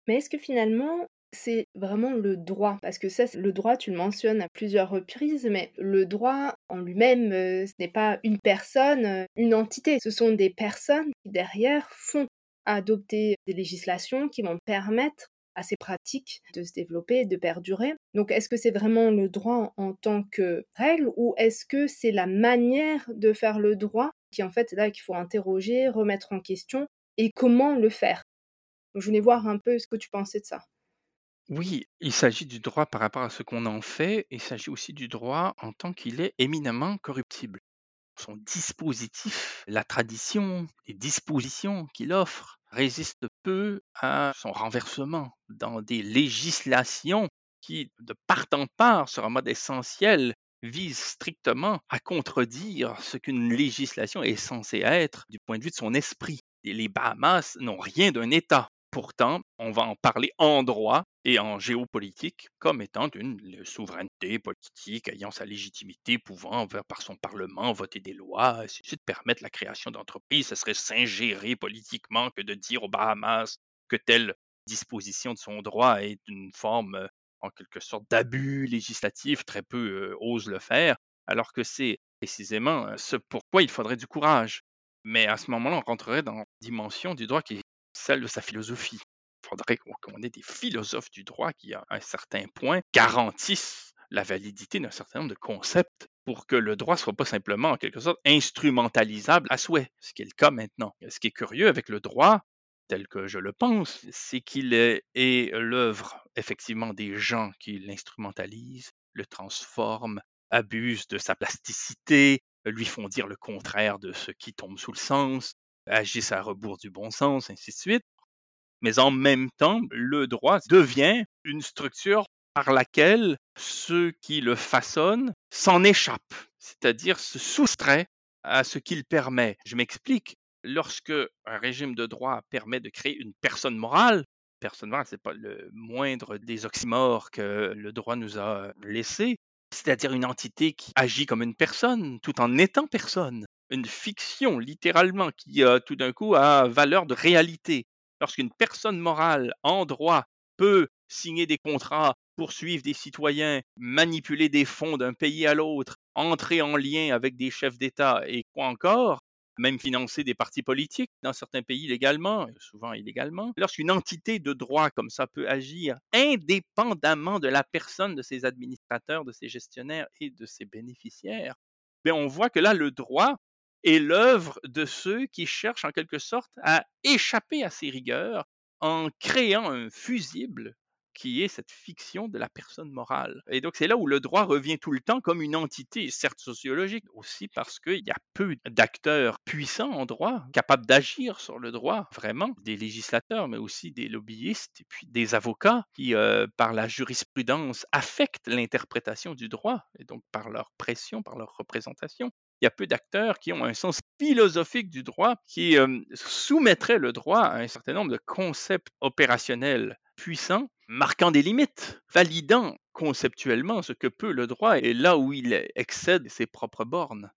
Mais est-ce que finalement, c'est vraiment le droit? Parce que ça, le droit, tu le mentionnes à plusieurs reprises, mais le droit en lui-même, euh, ce n'est pas une personne, euh, une entité. Ce sont des personnes qui, derrière, font adopter des législations qui vont permettre à ces pratiques de se développer, de perdurer. Donc est-ce que c'est vraiment le droit en tant que règle ou est-ce que c'est la manière de faire le droit qui en fait là qu'il faut interroger, remettre en question et comment le faire Je voulais voir un peu ce que tu pensais de ça. Oui, il s'agit du droit par rapport à ce qu'on en fait, il s'agit aussi du droit en tant qu'il est éminemment corruptible. Son dispositif, la tradition, les dispositions qu'il offre, résiste peu à son renversement dans des législations qui, de part en part, sur un mode essentiel, visent strictement à contredire ce qu'une législation est censée être du point de vue de son esprit. les Bahamas n'ont rien d'un État. Pourtant, on va en parler en droit et en géopolitique comme étant une souveraineté politique ayant sa légitimité, pouvant, par son Parlement, voter des lois, ainsi de permettre la création d'entreprises. Ce serait s'ingérer politiquement que de dire aux Bahamas que telle disposition de son droit est une forme, en quelque sorte, d'abus législatif. Très peu osent le faire, alors que c'est précisément ce pourquoi il faudrait du courage. Mais à ce moment-là, on rentrerait dans la dimension du droit qui est celle de sa philosophie. Il faudrait qu'on ait des philosophes du droit qui, à un certain point, garantissent la validité d'un certain nombre de concepts pour que le droit ne soit pas simplement, en quelque sorte, instrumentalisable à souhait, ce qui est le cas maintenant. Ce qui est curieux avec le droit, tel que je le pense, c'est qu'il est, l'œuvre effectivement des gens qui l'instrumentalisent, le transforment, abusent de sa plasticité, lui font dire le contraire de ce qui tombe sous le sens, agissent à rebours du bon sens, ainsi de suite. Mais en même temps, le droit devient une structure par laquelle ceux qui le façonnent s'en échappent, c'est-à-dire se soustraient à ce qu'il permet. Je m'explique. Lorsque un régime de droit permet de créer une personne morale, personne morale, c'est pas le moindre des oxymores que le droit nous a laissés, c'est-à-dire une entité qui agit comme une personne tout en étant personne une fiction, littéralement, qui tout d'un coup a valeur de réalité. Lorsqu'une personne morale en droit peut signer des contrats, poursuivre des citoyens, manipuler des fonds d'un pays à l'autre, entrer en lien avec des chefs d'État et quoi encore, même financer des partis politiques dans certains pays légalement, souvent illégalement. Lorsqu'une entité de droit comme ça peut agir indépendamment de la personne de ses administrateurs, de ses gestionnaires et de ses bénéficiaires, bien on voit que là, le droit est l'œuvre de ceux qui cherchent en quelque sorte à échapper à ces rigueurs en créant un fusible qui est cette fiction de la personne morale. Et donc c'est là où le droit revient tout le temps comme une entité, certes sociologique, aussi parce qu'il y a peu d'acteurs puissants en droit, capables d'agir sur le droit, vraiment, des législateurs, mais aussi des lobbyistes et puis des avocats qui, euh, par la jurisprudence, affectent l'interprétation du droit, et donc par leur pression, par leur représentation il y a peu d'acteurs qui ont un sens philosophique du droit, qui euh, soumettraient le droit à un certain nombre de concepts opérationnels puissants, marquant des limites, validant conceptuellement ce que peut le droit et là où il excède ses propres bornes.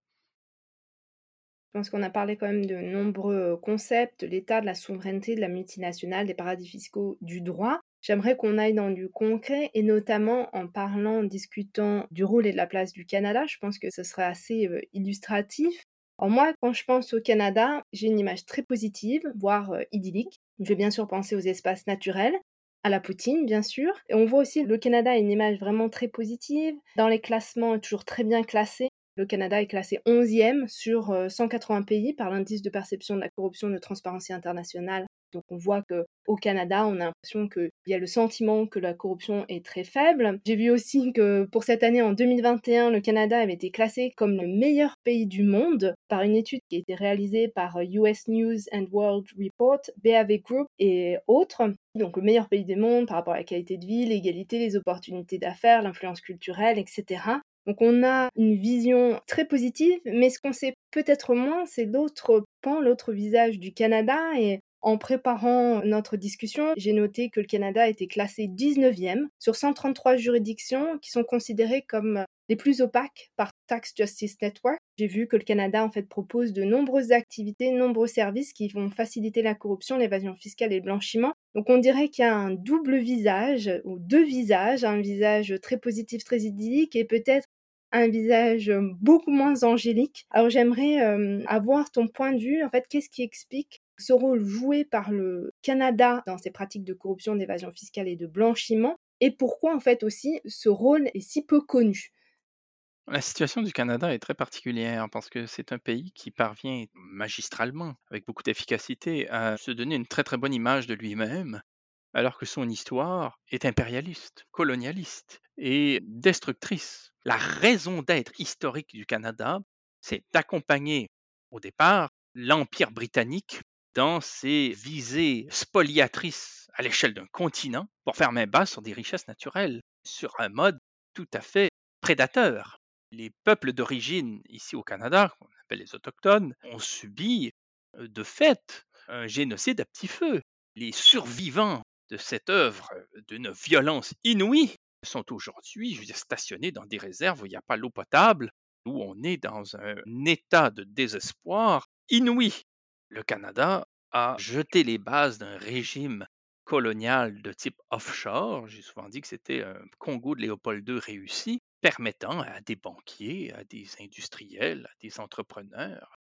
Je pense qu'on a parlé quand même de nombreux concepts, de l'État, de la souveraineté, de la multinationale, des paradis fiscaux, du droit. J'aimerais qu'on aille dans du concret et notamment en parlant, en discutant du rôle et de la place du Canada. Je pense que ce serait assez illustratif. En moi, quand je pense au Canada, j'ai une image très positive, voire idyllique. Je vais bien sûr penser aux espaces naturels, à la Poutine, bien sûr. Et on voit aussi le Canada a une image vraiment très positive. Dans les classements, toujours très bien classé. Le Canada est classé 11e sur 180 euh, pays par l'indice de perception de la corruption de Transparency International Donc on voit que au Canada, on a l'impression qu'il y a le sentiment que la corruption est très faible. J'ai vu aussi que pour cette année, en 2021, le Canada avait été classé comme le meilleur pays du monde par une étude qui a été réalisée par US News and World Report, BAV Group et autres. Donc le meilleur pays du monde par rapport à la qualité de vie, l'égalité, les opportunités d'affaires, l'influence culturelle, etc. Donc on a une vision très positive, mais ce qu'on sait peut-être moins, c'est l'autre pan, l'autre visage du Canada. Et en préparant notre discussion, j'ai noté que le Canada été classé 19e sur 133 juridictions qui sont considérées comme les plus opaques par Tax Justice Network. J'ai vu que le Canada en fait propose de nombreuses activités, nombreux services qui vont faciliter la corruption, l'évasion fiscale et le blanchiment. Donc on dirait qu'il y a un double visage ou deux visages, un visage très positif, très idyllique et peut-être un visage beaucoup moins angélique. Alors j'aimerais avoir ton point de vue, en fait, qu'est-ce qui explique ce rôle joué par le Canada dans ses pratiques de corruption, d'évasion fiscale et de blanchiment, et pourquoi en fait aussi ce rôle est si peu connu? La situation du Canada est très particulière parce que c'est un pays qui parvient magistralement, avec beaucoup d'efficacité, à se donner une très très bonne image de lui-même, alors que son histoire est impérialiste, colonialiste et destructrice. La raison d'être historique du Canada, c'est d'accompagner au départ l'Empire britannique dans ses visées spoliatrices à l'échelle d'un continent pour faire main basse sur des richesses naturelles, sur un mode tout à fait prédateur. Les peuples d'origine ici au Canada, qu'on appelle les autochtones, ont subi euh, de fait un génocide à petit feu. Les survivants de cette œuvre d'une violence inouïe sont aujourd'hui stationnés dans des réserves où il n'y a pas l'eau potable, où on est dans un état de désespoir inouï. Le Canada a jeté les bases d'un régime colonial de type offshore. J'ai souvent dit que c'était un Congo de Léopold II réussi, permettant à des banquiers, à des industriels, à des entrepreneurs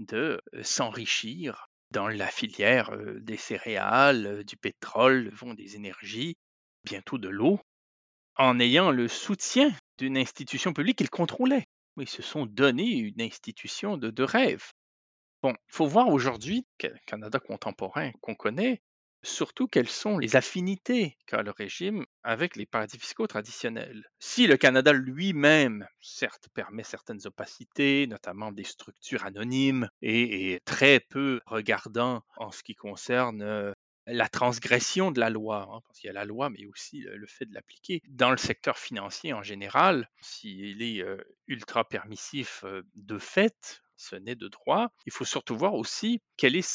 de s'enrichir dans la filière des céréales, du pétrole, des énergies, bientôt de l'eau, en ayant le soutien d'une institution publique qu'ils contrôlaient. Ils se sont donné une institution de, de rêve. Bon, il faut voir aujourd'hui, Canada contemporain qu'on connaît, surtout quelles sont les affinités qu'a le régime avec les paradis fiscaux traditionnels. Si le Canada lui-même, certes, permet certaines opacités, notamment des structures anonymes, et est très peu regardant en ce qui concerne euh, la transgression de la loi, hein, parce qu'il y a la loi, mais aussi le, fait de l'appliquer. Dans le secteur financier en général, s'il est euh, ultra permissif euh, de fait, ce n'est de droit, il faut surtout voir aussi quelle est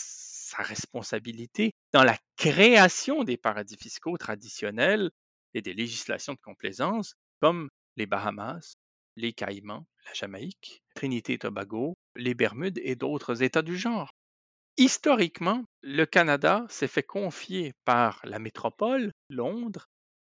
sa responsabilité dans la création des paradis fiscaux traditionnels et des législations de complaisance, comme les Bahamas, les Caïmans, la Jamaïque, Trinité et Tobago, les Bermudes et d'autres États du genre. Historiquement, le Canada s'est fait confier par la métropole, Londres,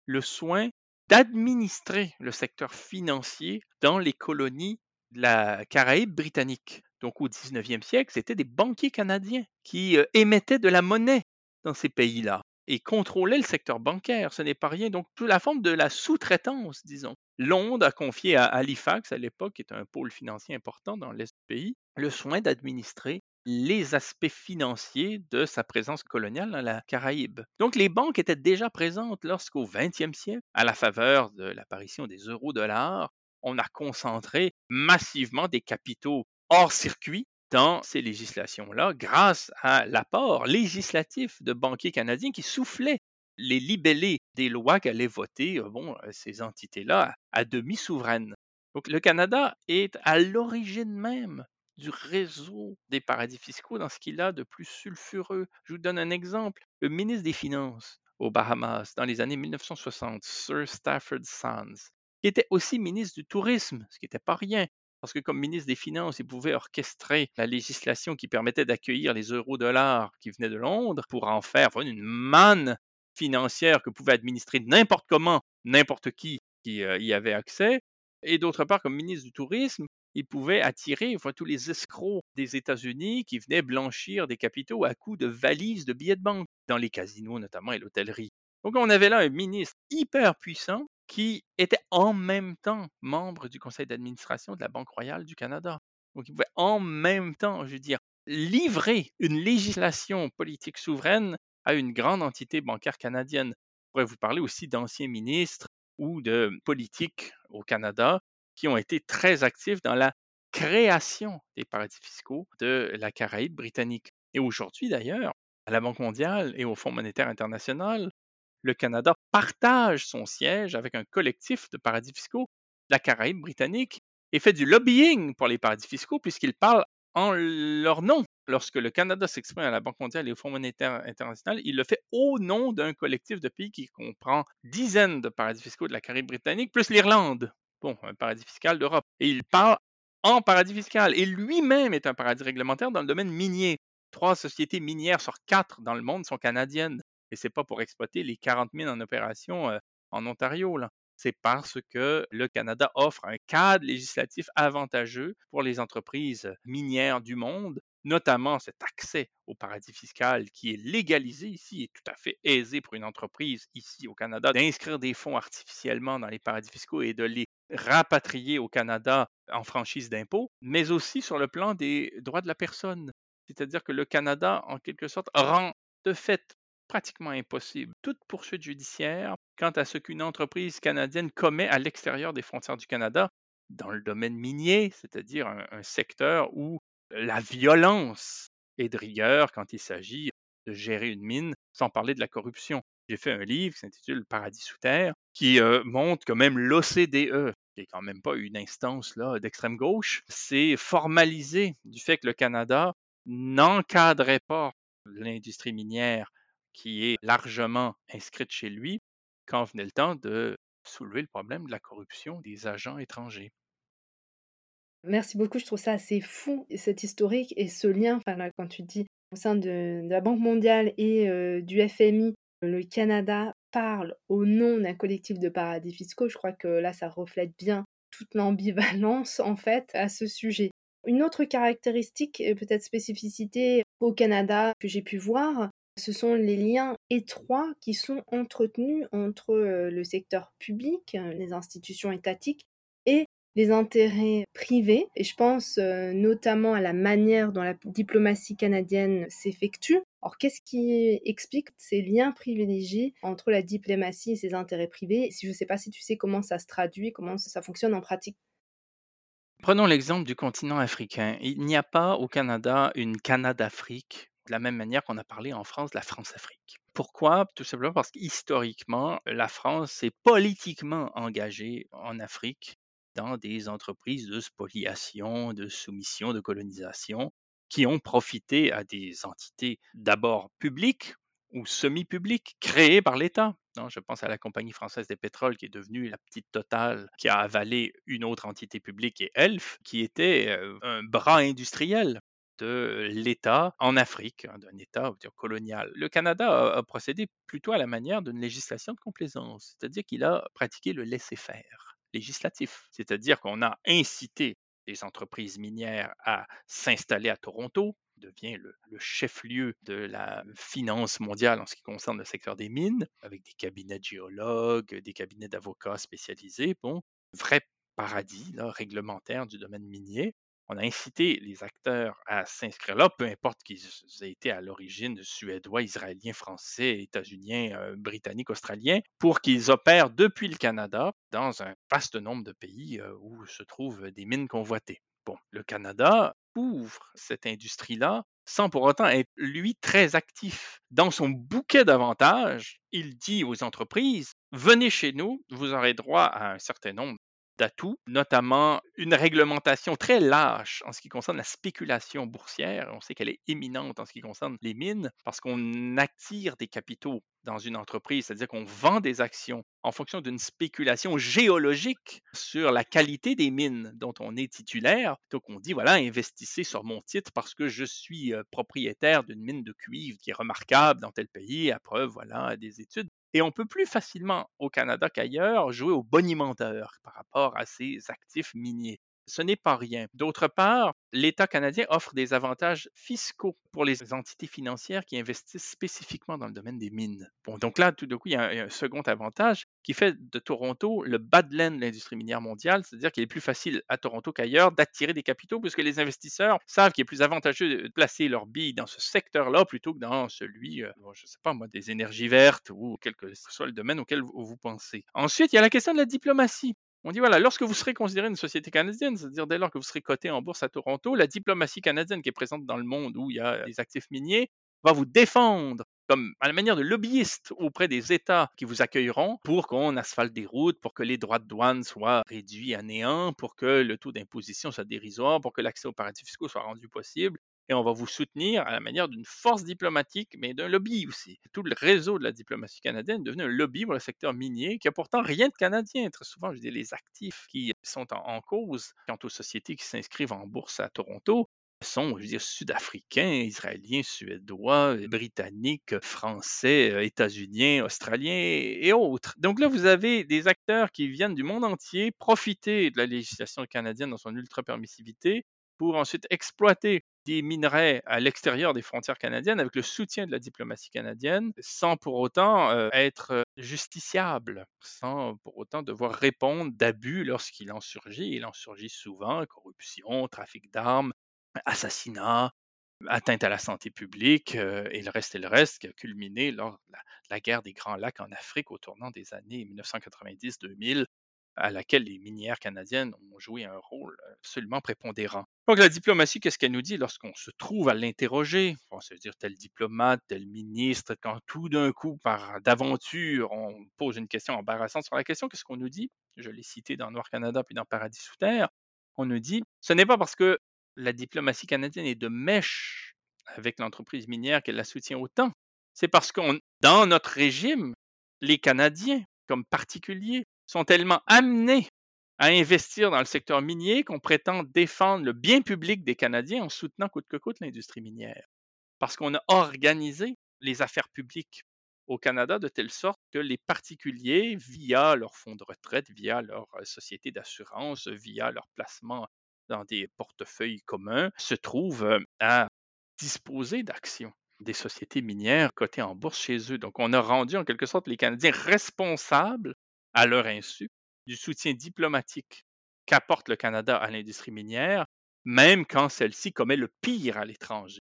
le soin d'administrer le secteur financier dans les colonies de la Caraïbe britannique. Donc au 19e siècle, c'était des banquiers canadiens qui euh, émettaient de la monnaie dans ces pays-là et contrôlaient le secteur bancaire. Ce n'est pas rien. Donc, sous la forme de la sous-traitance, disons. Londres a confié à Halifax, à l'époque, qui est un pôle financier important dans l'Est du pays, le soin d'administrer les aspects financiers de sa présence coloniale dans la Caraïbe. Donc les banques étaient déjà présentes lorsqu'au 20e siècle, à la faveur de l'apparition des euro-dollars, on a concentré massivement des capitaux hors circuit dans ces législations-là grâce à l'apport législatif de banquiers canadiens qui soufflaient les libellés des lois qu'allaient voter euh, euh, ces entités-là à demi souveraines. Donc le Canada est à l'origine même du réseau des paradis fiscaux dans ce qu'il a de plus sulfureux. Je vous donne un exemple. Le ministre des Finances aux Bahamas dans les années 1960, Sir Stafford Sands, qui était aussi ministre du Tourisme, ce qui n'était pas rien, parce que comme ministre des Finances, il pouvait orchestrer la législation qui permettait d'accueillir les euro-dollars qui venaient de Londres pour en faire une manne financière que pouvait administrer n'importe comment, n'importe qui qui euh, y avait accès. Et d'autre part, comme ministre du Tourisme, il pouvait attirer tous les escrocs des États-Unis qui venaient blanchir des capitaux à coups de valises de billets de banque, dans les casinos notamment et l'hôtellerie. Donc on avait là un ministre hyper puissant qui était en même temps membre du conseil d'administration de la Banque royale du Canada. Donc il pouvait en même temps, je veux dire, livrer une législation politique souveraine à une grande entité bancaire canadienne. Je pourrais vous parler aussi d'anciens ministres ou de politiques au Canada qui ont été très actifs dans la création des paradis fiscaux de la Caraïbe britannique. Et aujourd'hui, d'ailleurs, à la Banque mondiale et au Fonds monétaire international, le Canada partage son siège avec un collectif de paradis fiscaux, la Caraïbe britannique, et fait du lobbying pour les paradis fiscaux puisqu'il parle en leur nom. Lorsque le Canada s'exprime à la Banque mondiale et au Fonds monétaire international, il le fait au nom d'un collectif de pays qui comprend dizaines de paradis fiscaux de la Caraïbe britannique, plus l'Irlande, bon, un paradis fiscal d'Europe. Et il parle en paradis fiscal. Et lui-même est un paradis réglementaire dans le domaine minier. Trois sociétés minières sur quatre dans le monde sont canadiennes. Et c'est pas pour exploiter les 40 mines en opération euh, en Ontario. C'est parce que le Canada offre un cadre législatif avantageux pour les entreprises minières du monde, notamment cet accès au paradis fiscal qui est légalisé ici et tout à fait aisé pour une entreprise ici au Canada d'inscrire des fonds artificiellement dans les paradis fiscaux et de les rapatrier au Canada en franchise d'impôt, mais aussi sur le plan des droits de la personne. C'est-à-dire que le Canada, en quelque sorte, rend de fait pratiquement impossible toute poursuite judiciaire quant à ce qu'une entreprise canadienne commet à l'extérieur des frontières du Canada dans le domaine minier, c'est-à-dire un, secteur où la violence est de rigueur quand il s'agit de gérer une mine, sans parler de la corruption. J'ai fait un livre qui s'intitule Paradis sous terre, qui euh, montre que même l'OCDE, qui est quand même pas une instance d'extrême gauche, s'est formalisé du fait que le Canada n'encadrait pas l'industrie minière qui est largement inscrite chez lui quand venait le temps de soulever le problème de la corruption des agents étrangers. Merci beaucoup, je trouve ça assez fou, cette historique et ce lien, quand tu dis au sein de, la Banque mondiale et du FMI, le Canada parle au nom d'un collectif de paradis fiscaux, je crois que là, ça reflète bien toute l'ambivalence, en fait, à ce sujet. Une autre caractéristique, peut-être spécificité au Canada que j'ai pu voir, ce sont les liens étroits qui sont entretenus entre le secteur public, les institutions étatiques, et les intérêts privés. Et je pense notamment à la manière dont la diplomatie canadienne s'effectue. Alors, qu'est-ce qui explique ces liens privilégiés entre la diplomatie et ses intérêts privés? Si je ne sais pas si tu sais comment ça se traduit, comment ça fonctionne en pratique. Prenons l'exemple du continent africain. Il n'y a pas au Canada une Canada-Afrique de la même manière qu'on a parlé en France de la France-Afrique. Pourquoi? Tout simplement parce qu'historiquement, la France est politiquement engagée en Afrique dans des entreprises de spoliation, de soumission, de colonisation, qui ont profité à des entités d'abord publiques ou semi-publiques créées par l'État. Je pense à la Compagnie française des pétroles qui est devenue la petite Total, qui a avalé une autre entité publique et Elf, qui était euh, un bras industriel de l'État en Afrique, hein, d'un État colonial. Le Canada a, procédé plutôt à la manière d'une législation de complaisance, c'est-à-dire qu'il a pratiqué le laisser-faire législatif, c'est-à-dire qu'on a incité les entreprises minières à s'installer à Toronto, devient le, le chef-lieu de la finance mondiale en ce qui concerne le secteur des mines, avec des cabinets de géologues, des cabinets d'avocats spécialisés, bon, vrai paradis là, réglementaire du domaine minier on a incité les acteurs à s'inscrire là, peu importe qu'ils aient été à l'origine suédois, israéliens, français, états-uniens, euh, britanniques, australiens, pour qu'ils opèrent depuis le Canada dans un vaste nombre de pays euh, où se trouvent des mines convoitées. Bon, le Canada ouvre cette industrie-là sans pour autant être, lui, très actif. Dans son bouquet d'avantages, il dit aux entreprises, venez chez nous, vous aurez droit à un certain nombre d'atouts, notamment une réglementation très lâche en ce qui concerne la spéculation boursière. On sait qu'elle est éminente en ce qui concerne les mines parce qu'on attire des capitaux dans une entreprise, c'est-à-dire qu'on vend des actions en fonction d'une spéculation géologique sur la qualité des mines dont on est titulaire. Donc on dit, voilà, investissez sur mon titre parce que je suis euh, propriétaire d'une mine de cuivre qui est remarquable dans tel pays, à preuve, voilà, des études. Et on peut plus facilement au Canada qu'ailleurs jouer au bonimenteur par rapport à ces actifs miniers. Ce n'est pas rien. D'autre part, l'État canadien offre des avantages fiscaux pour les entités financières qui investissent spécifiquement dans le domaine des mines. Bon, donc là, tout d'un coup, il y, a un, second avantage qui fait de Toronto le laine de l'industrie minière mondiale, c'est-à-dire qu'il est plus facile à Toronto qu'ailleurs d'attirer des capitaux puisque les investisseurs savent qu'il est plus avantageux de placer leurs billes dans ce secteur-là plutôt que dans celui, euh, je ne sais pas moi, des énergies vertes ou quel que soit le domaine auquel vous pensez. Ensuite, il y a la question de la diplomatie. On dit voilà, lorsque vous serez considéré une société canadienne, c'est-à-dire dès lors que vous serez coté en bourse à Toronto, la diplomatie canadienne qui est présente dans le monde où il y a des actifs miniers va vous défendre comme à la manière de lobbyiste auprès des États qui vous accueilleront pour qu'on asphalte des routes, pour que les droits de douane soient réduits à néant, pour que le taux d'imposition soit dérisoire, pour que l'accès aux paradis fiscaux soit rendu possible et on va vous soutenir à la manière d'une force diplomatique, mais d'un lobby aussi. Tout le réseau de la diplomatie canadienne est devenu un lobby pour le secteur minier qui a pourtant rien de canadien. Très souvent, je dis les actifs qui sont en, cause quant aux sociétés qui s'inscrivent en bourse à Toronto sont, je veux dire, sud-africains, israéliens, suédois, britanniques, français, états-uniens, australiens et autres. Donc là, vous avez des acteurs qui viennent du monde entier profiter de la législation canadienne dans son ultra-permissivité pour ensuite exploiter des minerais à l'extérieur des frontières canadiennes avec le soutien de la diplomatie canadienne, sans pour autant euh, être justiciable, sans pour autant devoir répondre d'abus lorsqu'il en surgit. Il en surgit souvent, corruption, trafic d'armes, assassinat, atteinte à la santé publique, euh, et le reste et le reste, qui a culminé lors de la guerre des Grands Lacs en Afrique au tournant des années 1990-2000, à laquelle les minières canadiennes ont joué un rôle absolument prépondérant. Donc la diplomatie, qu'est-ce qu'elle nous dit lorsqu'on se trouve à l'interroger? On se dire tel diplomate, tel ministre, quand tout d'un coup, par d'aventure, on pose une question embarrassante sur la question, qu'est-ce qu'on nous dit? Je l'ai cité dans Noir Canada puis dans Paradis sous terre. On nous dit, ce n'est pas parce que la diplomatie canadienne est de mèche avec l'entreprise minière qu'elle la soutient autant. C'est parce qu'on, dans notre régime, les Canadiens, comme particuliers, sont tellement amenés à investir dans le secteur minier qu'on prétend défendre le bien public des Canadiens en soutenant coûte que coûte l'industrie minière. Parce qu'on a organisé les affaires publiques au Canada de telle sorte que les particuliers, via leurs fonds de retraite, via leur euh, société d'assurance, via leur placement dans des portefeuilles communs, se trouvent euh, à disposer d'actions des sociétés minières cotées en bourse chez eux. Donc, on a rendu en quelque sorte les Canadiens responsables à leur insu, du soutien diplomatique qu'apporte le Canada à l'industrie minière, même quand celle-ci commet le pire à l'étranger.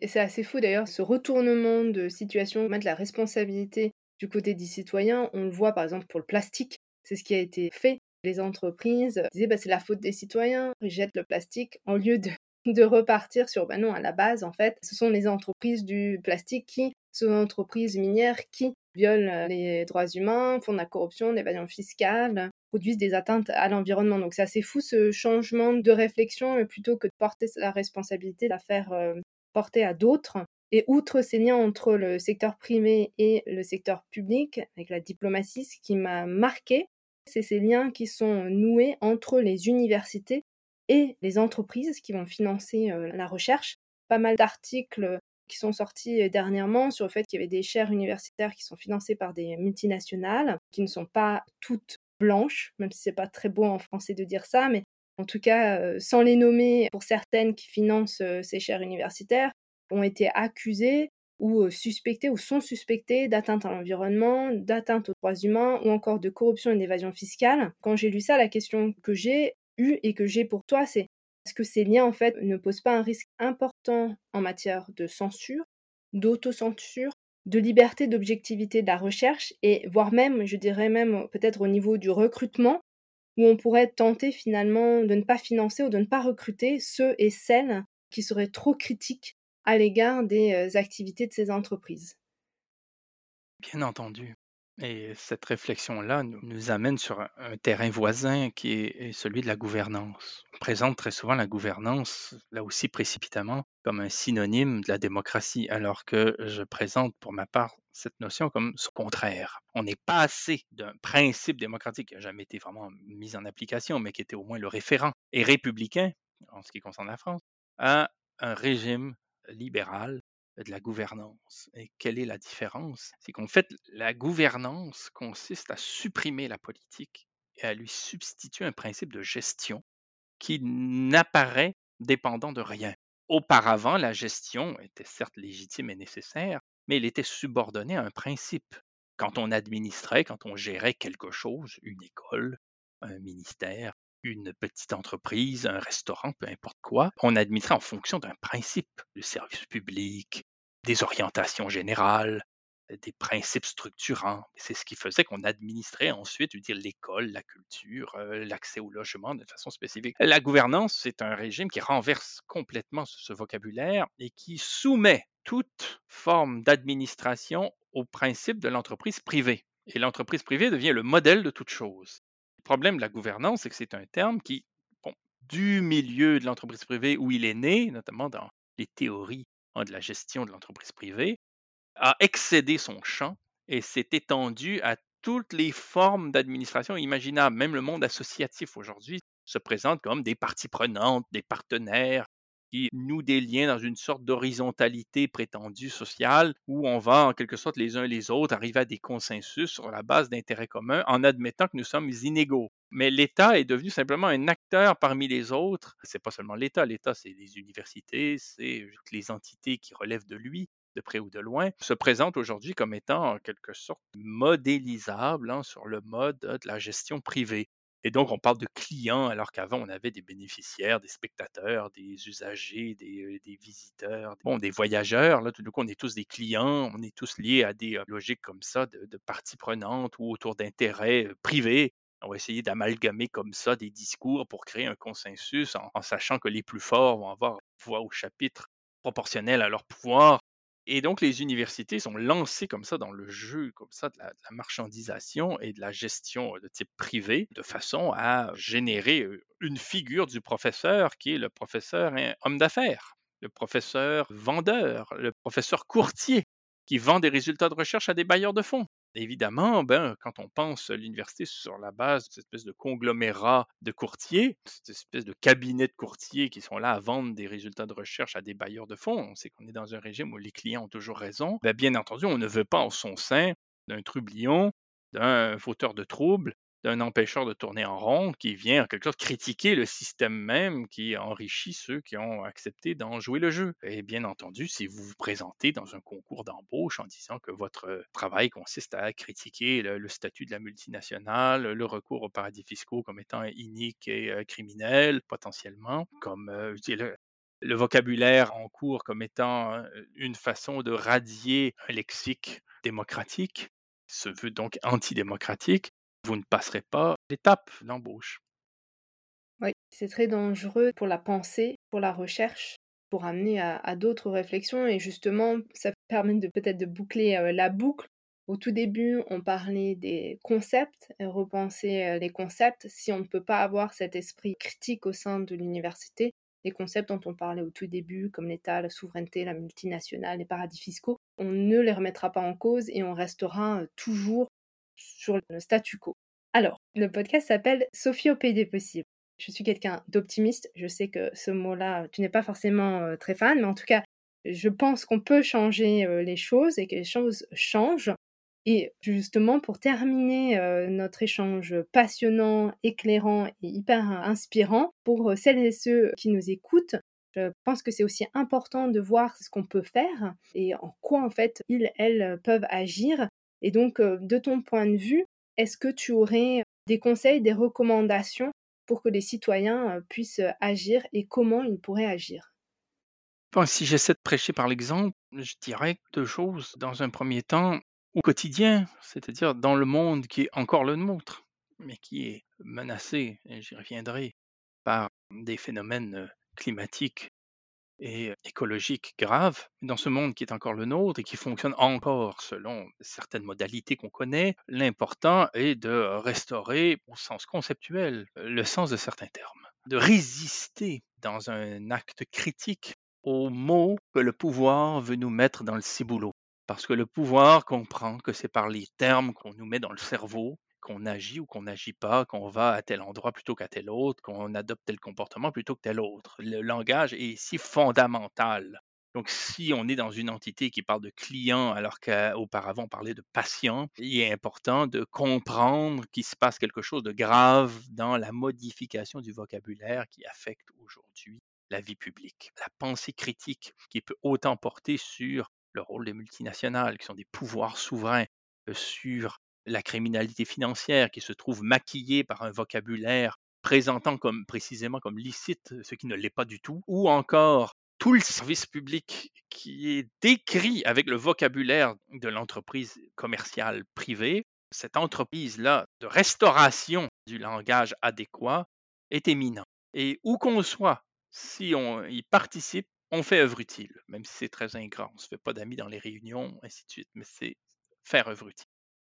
Et c'est assez fou d'ailleurs, ce retournement de situation, mettre la responsabilité du côté des citoyens, on le voit par exemple pour le plastique, c'est ce qui a été fait. Les entreprises disaient bah, c'est la faute des citoyens, ils jettent le plastique, en lieu de, de repartir sur, bah non, à la base en fait, ce sont les entreprises du plastique qui, sont les entreprises minières qui violent euh, les droits humains, font de la corruption, de l'évasion fiscale, produisent des atteintes à l'environnement. Donc c'est assez fou ce changement de réflexion, plutôt que de porter la responsabilité, la faire euh, porter à d'autres. Et outre ces liens entre le secteur privé et le secteur public, avec la diplomatie, ce qui m'a marqué, c'est ces liens qui sont noués entre les universités et les entreprises qui vont financer euh, la recherche. Pas mal d'articles qui sont sortis dernièrement sur le fait qu'il y avait des chaires universitaires qui sont financées par des multinationales, qui ne sont pas toutes blanches, même si c'est pas très beau en français de dire ça, mais en tout cas, sans les nommer, pour certaines qui financent ces chaires universitaires, ont été accusées ou suspectées ou sont suspectées d'atteinte à l'environnement, d'atteinte aux droits humains ou encore de corruption et d'évasion fiscale. Quand j'ai lu ça, la question que j'ai eue et que j'ai pour toi, c'est est-ce que ces liens, en fait, ne posent pas un risque important en matière de censure, d'autocensure, de liberté d'objectivité de la recherche, et voire même, je dirais même peut-être au niveau du recrutement, où on pourrait tenter finalement de ne pas financer ou de ne pas recruter ceux et celles qui seraient trop critiques à l'égard des euh, activités de ces entreprises. Bien entendu. Et cette réflexion-là nous, amène sur un, terrain voisin qui est, celui de la gouvernance. On présente très souvent la gouvernance, là aussi précipitamment, comme un synonyme de la démocratie, alors que je présente pour ma part cette notion comme ce contraire. On n'est pas assez d'un principe démocratique qui n'a jamais été vraiment mis en application, mais qui était au moins le référent, et républicain, en ce qui concerne la France, à un régime libéral de la gouvernance. Et quelle est la différence? C'est qu'en fait, la gouvernance consiste à supprimer la politique et à lui substituer un principe de gestion qui n'apparaît dépendant de rien. Auparavant, la gestion était certes légitime et nécessaire, mais elle était subordonnée à un principe. Quand on administrait, quand on gérait quelque chose, une école, un ministère, une petite entreprise, un restaurant, peu importe quoi, on administrait en fonction d'un principe, le service public, des orientations générales, des principes structurants. C'est ce qui faisait qu'on administrait ensuite, dire, l'école, la culture, euh, l'accès au logement de façon spécifique. La gouvernance, c'est un régime qui renverse complètement ce vocabulaire et qui soumet toute forme d'administration au principe de l'entreprise privée. Et l'entreprise privée devient le modèle de toute chose. Le problème de la gouvernance, c'est que c'est un terme qui, bon, du milieu de l'entreprise privée où il est né, notamment dans les théories hein, de la gestion de l'entreprise privée, a excédé son champ et s'est étendu à toutes les formes d'administration imaginables. Même le monde associatif aujourd'hui se présente comme des parties prenantes, des partenaires qui nouent des liens dans une sorte d'horizontalité prétendue sociale où on va en quelque sorte les uns et les autres arriver à des consensus sur la base d'intérêts communs en admettant que nous sommes inégaux. Mais l'État est devenu simplement un acteur parmi les autres. C'est pas seulement l'État, l'État c'est les universités, c'est toutes les entités qui relèvent de lui de près ou de loin, se présente aujourd'hui comme étant en quelque sorte modélisable hein, sur le mode de la gestion privée. Et donc, on parle de clients alors qu'avant, on avait des bénéficiaires, des spectateurs, des usagers, des, euh, visiteurs, des voyageurs. Là, tout d'un coup, on est tous des clients, on est tous liés à des euh, logiques comme ça de, parties prenantes ou autour d'intérêts euh, privés. On va essayer d'amalgamer comme ça des discours pour créer un consensus en, en, sachant que les plus forts vont avoir voix au chapitre proportionnelle à leur pouvoir et donc, les universités sont lancées comme ça dans le jeu, comme ça, de la, marchandisation et de la gestion de type privé, de façon à générer une figure du professeur qui est le professeur homme d'affaires, le professeur vendeur, le professeur courtier qui vend des résultats de recherche à des bailleurs de fonds. Évidemment, ben, quand on pense l'université sur la base de cette espèce de conglomérat de courtiers, cette espèce de cabinet de courtiers qui sont là à vendre des résultats de recherche à des bailleurs de fonds, on sait qu'on est dans un régime où les clients ont toujours raison, ben, bien entendu, on ne veut pas en son sein d'un trublion, d'un fauteur de troubles, d'un empêcheur de tourner en rond qui vient en quelque sorte critiquer le système même qui enrichit ceux qui ont accepté d'en jouer le jeu. Et bien entendu, si vous vous présentez dans un concours d'embauche en disant que votre travail consiste à critiquer le, statut de la multinationale, le recours aux paradis fiscaux comme étant inique et euh, criminel potentiellement, comme euh, le, le vocabulaire en cours comme étant euh, une façon de radier un lexique démocratique, se veut donc antidémocratique, vous ne passerez pas l'étape d'embauche. Oui, c'est très dangereux pour la pensée, pour la recherche, pour amener à, d'autres réflexions et justement, ça permet de peut-être de boucler euh, la boucle. Au tout début, on parlait des concepts, repenser euh, les concepts. Si on ne peut pas avoir cet esprit critique au sein de l'université, les concepts dont on parlait au tout début, comme l'État, la souveraineté, la multinationale, les paradis fiscaux, on ne les remettra pas en cause et on restera euh, toujours sur le statu quo. Alors, le podcast s'appelle Sophie au pays des possibles. Je suis quelqu'un d'optimiste. Je sais que ce mot-là, tu n'es pas forcément euh, très fan, mais en tout cas, je pense qu'on peut changer euh, les choses et que les choses changent. Et justement, pour terminer euh, notre échange passionnant, éclairant et hyper inspirant, pour celles et ceux qui nous écoutent, je pense que c'est aussi important de voir ce qu'on peut faire et en quoi en fait ils, elles peuvent agir et donc, de ton point de vue, est-ce que tu aurais des conseils, des recommandations pour que les citoyens puissent agir et comment ils pourraient agir? Si j'essaie de prêcher par l'exemple, je dirais deux choses. Dans un premier temps, au quotidien, c'est-à-dire dans le monde qui est encore le nôtre, mais qui est menacé, et j'y reviendrai, par des phénomènes climatiques et écologique grave dans ce monde qui est encore le nôtre et qui fonctionne encore selon certaines modalités qu'on connaît, l'important est de restaurer au sens conceptuel le sens de certains termes, de résister dans un acte critique aux mots que le pouvoir veut nous mettre dans le ciboulot. Parce que le pouvoir comprend que c'est par les termes qu'on nous met dans le cerveau qu'on agit ou qu'on n'agit pas, qu'on va à tel endroit plutôt qu'à tel autre, qu'on adopte tel comportement plutôt que tel autre. Le langage est si fondamental. Donc, si on est dans une entité qui parle de client alors qu'auparavant on parlait de patient, il est important de comprendre qu'il se passe quelque chose de grave dans la modification du vocabulaire qui affecte aujourd'hui la vie publique. La pensée critique qui peut autant porter sur le rôle des multinationales, qui sont des pouvoirs souverains, euh, sur la criminalité financière qui se trouve maquillée par un vocabulaire présentant comme précisément comme licite ce qui ne l'est pas du tout, ou encore tout le service public qui est décrit avec le vocabulaire de l'entreprise commerciale privée, cette entreprise-là de restauration du langage adéquat est éminent. Et où qu'on soit, si on y participe, on fait œuvre utile, même si c'est très ingrat. On ne se fait pas d'amis dans les réunions, ainsi de suite, mais c'est faire œuvre utile.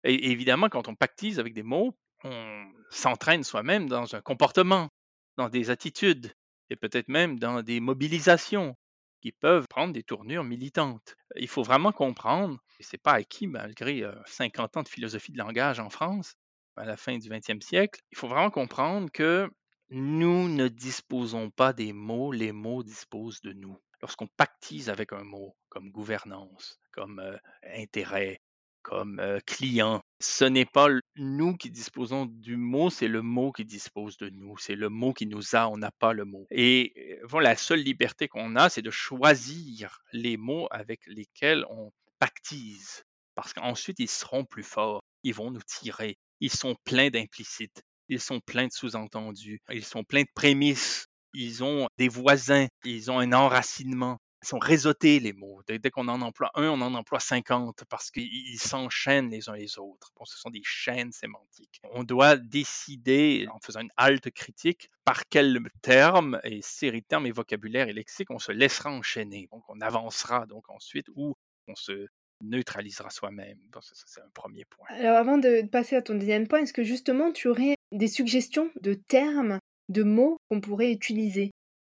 Et évidemment, quand on pactise avec des mots, on s'entraîne soi-même dans un comportement, dans des attitudes, et peut-être même dans des mobilisations qui peuvent prendre des tournures militantes. Il faut vraiment comprendre, et c'est pas acquis malgré 50 ans de philosophie de langage en France, à la fin du 20e siècle, il faut vraiment comprendre que nous ne disposons pas des mots, les mots disposent de nous. Lorsqu'on pactise avec un mot, comme gouvernance, comme intérêt, comme client. Ce n'est pas nous qui disposons du mot, c'est le mot qui dispose de nous. C'est le mot qui nous a, on n'a pas le mot. Et voilà, la seule liberté qu'on a, c'est de choisir les mots avec lesquels on pactise. Parce qu'ensuite, ils seront plus forts. Ils vont nous tirer. Ils sont pleins d'implicites. Ils sont pleins de sous-entendus. Ils sont pleins de prémices. Ils ont des voisins. Ils ont un enracinement sont réseautés les mots. Dès, qu'on en emploie un, on en emploie 50 parce qu'ils s'enchaînent les uns les autres. Bon, ce sont des chaînes sémantiques. On doit décider, en faisant une halte critique, par quel terme et série de termes et vocabulaire et lexique on se laissera enchaîner. Donc on avancera donc ensuite ou on se neutralisera soi-même. ça, c'est un premier point. Alors avant de passer à ton deuxième point, est-ce que justement tu aurais des suggestions de termes, de mots qu'on pourrait utiliser?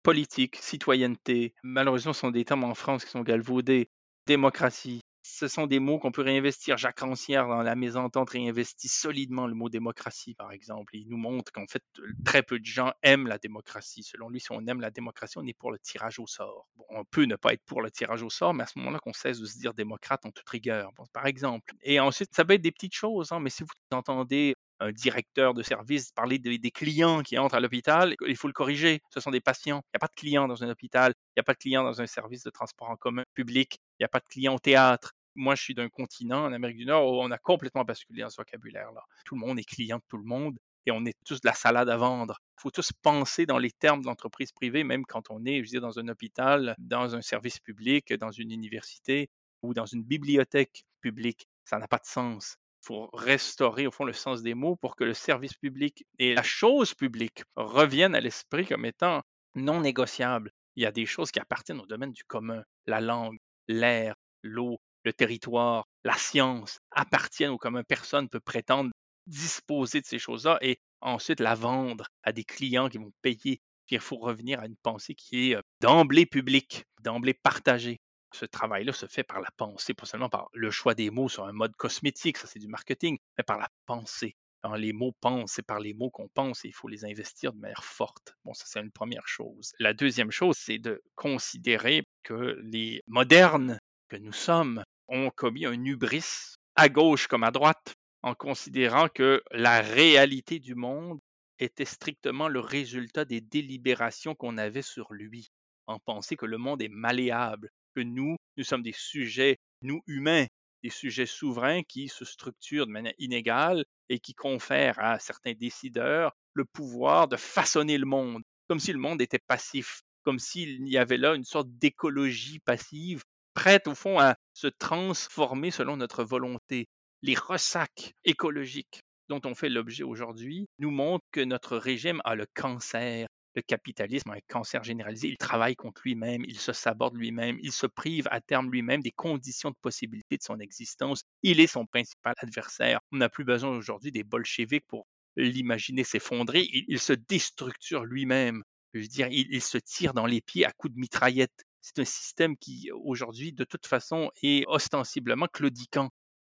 Politique, citoyenneté, malheureusement, ce sont des termes en France qui sont galvaudés, démocratie. Ce sont des mots qu'on peut réinvestir. Jacques Rancière, dans La Mésentente, réinvestit solidement le mot démocratie, par exemple. Il nous montre qu'en fait, très peu de gens aiment la démocratie. Selon lui, si on aime la démocratie, on est pour le tirage au sort. on peut ne pas être pour le tirage au sort, mais à ce moment-là, qu'on cesse de se dire démocrate en toute rigueur, par exemple. Et ensuite, ça peut être des petites choses, hein, mais si vous entendez un directeur de service parler des clients qui entrent à l'hôpital, il faut le corriger. Ce sont des patients. Il n'y a pas de clients dans un hôpital. Il n'y a pas de clients dans un service de transport en commun public. Il n'y a pas de clients au théâtre. Moi, je suis d'un continent, en Amérique du Nord, où on a complètement basculé dans ce vocabulaire-là. Tout le monde est client de tout le monde et on est tous de la salade à vendre. Il faut tous penser dans les termes de l'entreprise privée, même quand on est, je veux dire, dans un hôpital, dans un service public, dans une université ou dans une bibliothèque publique. Ça n'a pas de sens faut restaurer au fond le sens des mots pour que le service public et la chose publique reviennent à l'esprit comme étant non négociables. Il y a des choses qui appartiennent au domaine du commun. La langue, l'air, l'eau, le territoire, la science appartiennent au commun. Personne ne peut prétendre disposer de ces choses-là et ensuite la vendre à des clients qui vont payer. il faut revenir à une pensée qui est euh, d'emblée publique, d'emblée partagée ce travail-là se fait par la pensée, pas seulement par le choix des mots sur un mode cosmétique, ça c'est du marketing, mais par la pensée. Quand les mots pensent, c'est par les mots qu'on pense et il faut les investir de manière forte. Bon, ça c'est une première chose. La deuxième chose, c'est de considérer que les modernes que nous sommes ont commis un hubris à gauche comme à droite en considérant que la réalité du monde était strictement le résultat des délibérations qu'on avait sur lui, en penser que le monde est malléable, nous, nous sommes des sujets, nous humains, des sujets souverains qui se structurent de manière inégale et qui confèrent à certains décideurs le pouvoir de façonner le monde, comme si le monde était passif, comme s'il y avait là une sorte d'écologie passive, prête au fond à se transformer selon notre volonté. Les ressacs écologiques dont on fait l'objet aujourd'hui nous montrent que notre régime a le cancer le capitalisme un cancer généralisé. Il travaille contre lui-même, il se saborde lui-même, il se prive à terme lui-même des conditions de possibilité de son existence. Il est son principal adversaire. On n'a plus besoin aujourd'hui des bolcheviks pour l'imaginer s'effondrer. Il, se déstructure lui-même. Je veux dire, il, il se tire dans les pieds à coups de mitraillette. C'est un système qui, aujourd'hui, de toute façon, est ostensiblement claudiquant.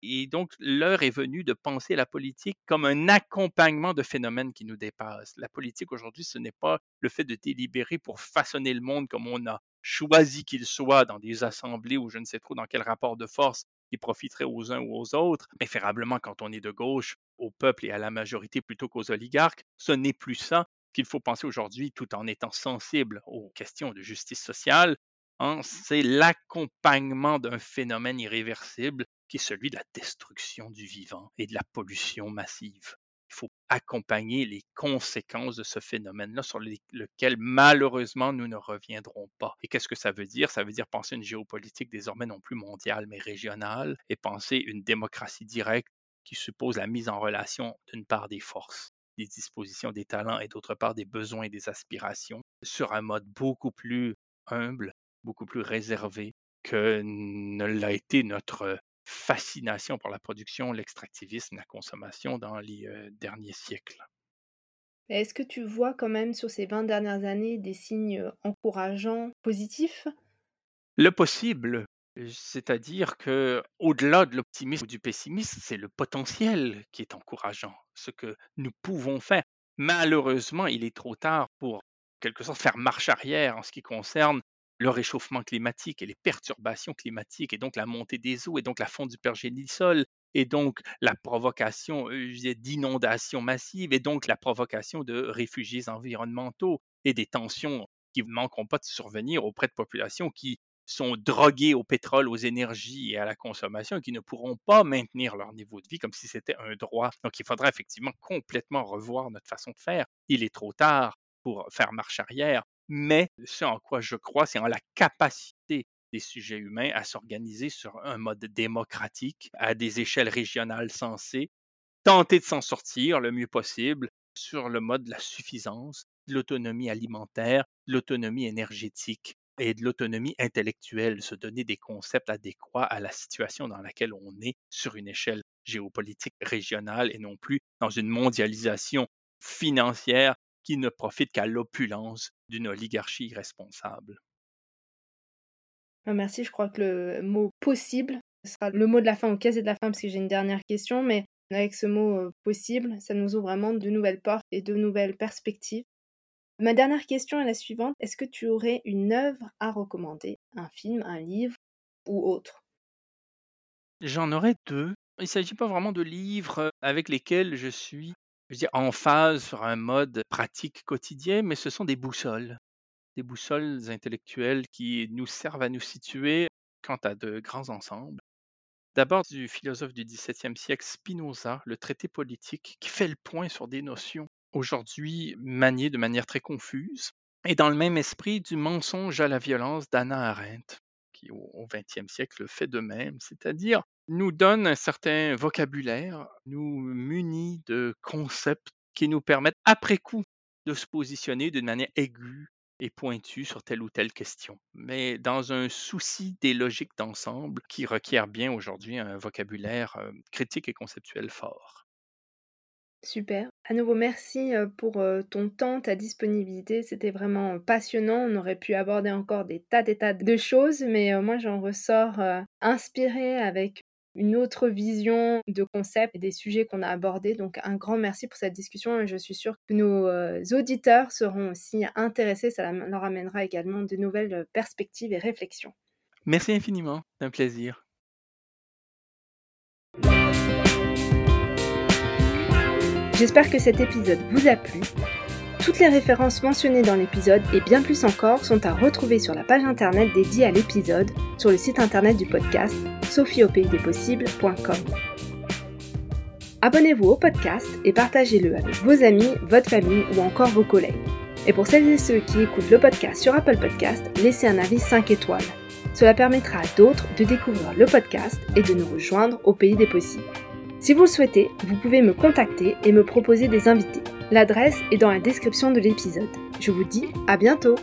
Et donc, l'heure est venue de penser la politique comme un accompagnement de phénomènes qui nous dépassent. La politique aujourd'hui, ce n'est pas le fait de délibérer pour façonner le monde comme on a choisi qu'ils soient dans des assemblées ou je ne sais trop dans quel rapport de force qui profiterait aux uns ou aux autres, préférablement quand on est de gauche, au peuple et à la majorité plutôt qu'aux oligarques. Ce n'est plus ça qu'il faut penser aujourd'hui tout en étant sensible aux questions de justice sociale. Hein. c'est l'accompagnement d'un phénomène irréversible qui est celui de la destruction du vivant et de la pollution massive il faut accompagner les conséquences de ce phénomène-là sur lequel malheureusement nous ne reviendrons pas. Et qu'est-ce que ça veut dire? Ça veut dire penser une géopolitique désormais non plus mondiale mais régionale et penser une démocratie directe qui suppose la mise en relation d'une part des forces, des dispositions, des talents et d'autre part des besoins et des aspirations sur un mode beaucoup plus humble, beaucoup plus réservé que ne l'a été notre fascination pour la production, l'extractivisme, la consommation dans les derniers siècles. Est-ce que tu vois quand même sur ces 20 dernières années des signes encourageants, positifs? Le possible, c'est-à-dire que au-delà de l'optimisme ou du pessimisme, c'est le potentiel qui est encourageant, ce que nous pouvons faire. Malheureusement, il est trop tard pour quelque sorte faire marche arrière en ce qui concerne le réchauffement climatique et les perturbations climatiques, et donc la montée des eaux, et donc la fonte du pergélisol, et donc la provocation d'inondations massives, et donc la provocation de réfugiés environnementaux et des tensions qui ne manqueront pas de survenir auprès de populations qui sont droguées au pétrole, aux énergies et à la consommation et qui ne pourront pas maintenir leur niveau de vie comme si c'était un droit. Donc il faudra effectivement complètement revoir notre façon de faire. Il est trop tard pour faire marche arrière mais ce en quoi je crois, c'est en la capacité des sujets humains à s'organiser sur un mode démocratique à des échelles régionales sensées, tenter de s'en sortir le mieux possible sur le mode de la suffisance, de l'autonomie alimentaire, de l'autonomie énergétique et de l'autonomie intellectuelle, se donner des concepts adéquats à la situation dans laquelle on est sur une échelle géopolitique régionale et non plus dans une mondialisation financière qui ne profite qu'à l'opulence d'une oligarchie irresponsable. Ah, merci, je crois que le mot possible sera le mot de la fin au quasi de la fin parce que j'ai une dernière question, mais avec ce mot euh, possible, ça nous ouvre vraiment de nouvelles portes et de nouvelles perspectives. Ma dernière question est la suivante. Est-ce que tu aurais une œuvre à recommander, un film, un livre ou autre? J'en aurais deux. Il ne s'agit pas vraiment de livres avec lesquels je suis je dire, en phase sur un mode pratique quotidien, mais ce sont des boussoles, des boussoles intellectuelles qui nous servent à nous situer quant à de grands ensembles. D'abord du philosophe du XVIIe siècle Spinoza, le traité politique, qui fait le point sur des notions aujourd'hui maniées de manière très confuse, et dans le même esprit du mensonge à la violence d'Anna Arendt, qui au XXe siècle fait de même, c'est-à-dire nous donne un certain vocabulaire, nous munit de concepts qui nous permettent après coup de se positionner d'une manière aiguë et pointue sur telle ou telle question, mais dans un souci des logiques d'ensemble qui requiert bien aujourd'hui un vocabulaire euh, critique et conceptuel fort. Super. À nouveau, merci pour ton temps, ta disponibilité. C'était vraiment passionnant. On aurait pu aborder encore des tas, des tas de choses, mais moi, j'en ressors inspirée avec une autre vision de concept et des sujets qu'on a abordés. Donc, un grand merci pour cette discussion et je suis sûre que nos auditeurs seront aussi intéressés. Ça leur amènera également de nouvelles perspectives et réflexions. Merci infiniment. C'est un plaisir. J'espère que cet épisode vous a plu. Toutes les références mentionnées dans l'épisode et bien plus encore sont à retrouver sur la page internet dédiée à l'épisode sur le site internet du podcast sophieaupaysdespossibles.com. Abonnez-vous au podcast et partagez-le avec vos amis, votre famille ou encore vos collègues. Et pour celles et ceux qui écoutent le podcast sur Apple Podcast, laissez un avis 5 étoiles. Cela permettra à d'autres de découvrir le podcast et de nous rejoindre au pays des possibles. Si vous le souhaitez, vous pouvez me contacter et me proposer des invités. L'adresse est dans la description de l'épisode. Je vous dis à bientôt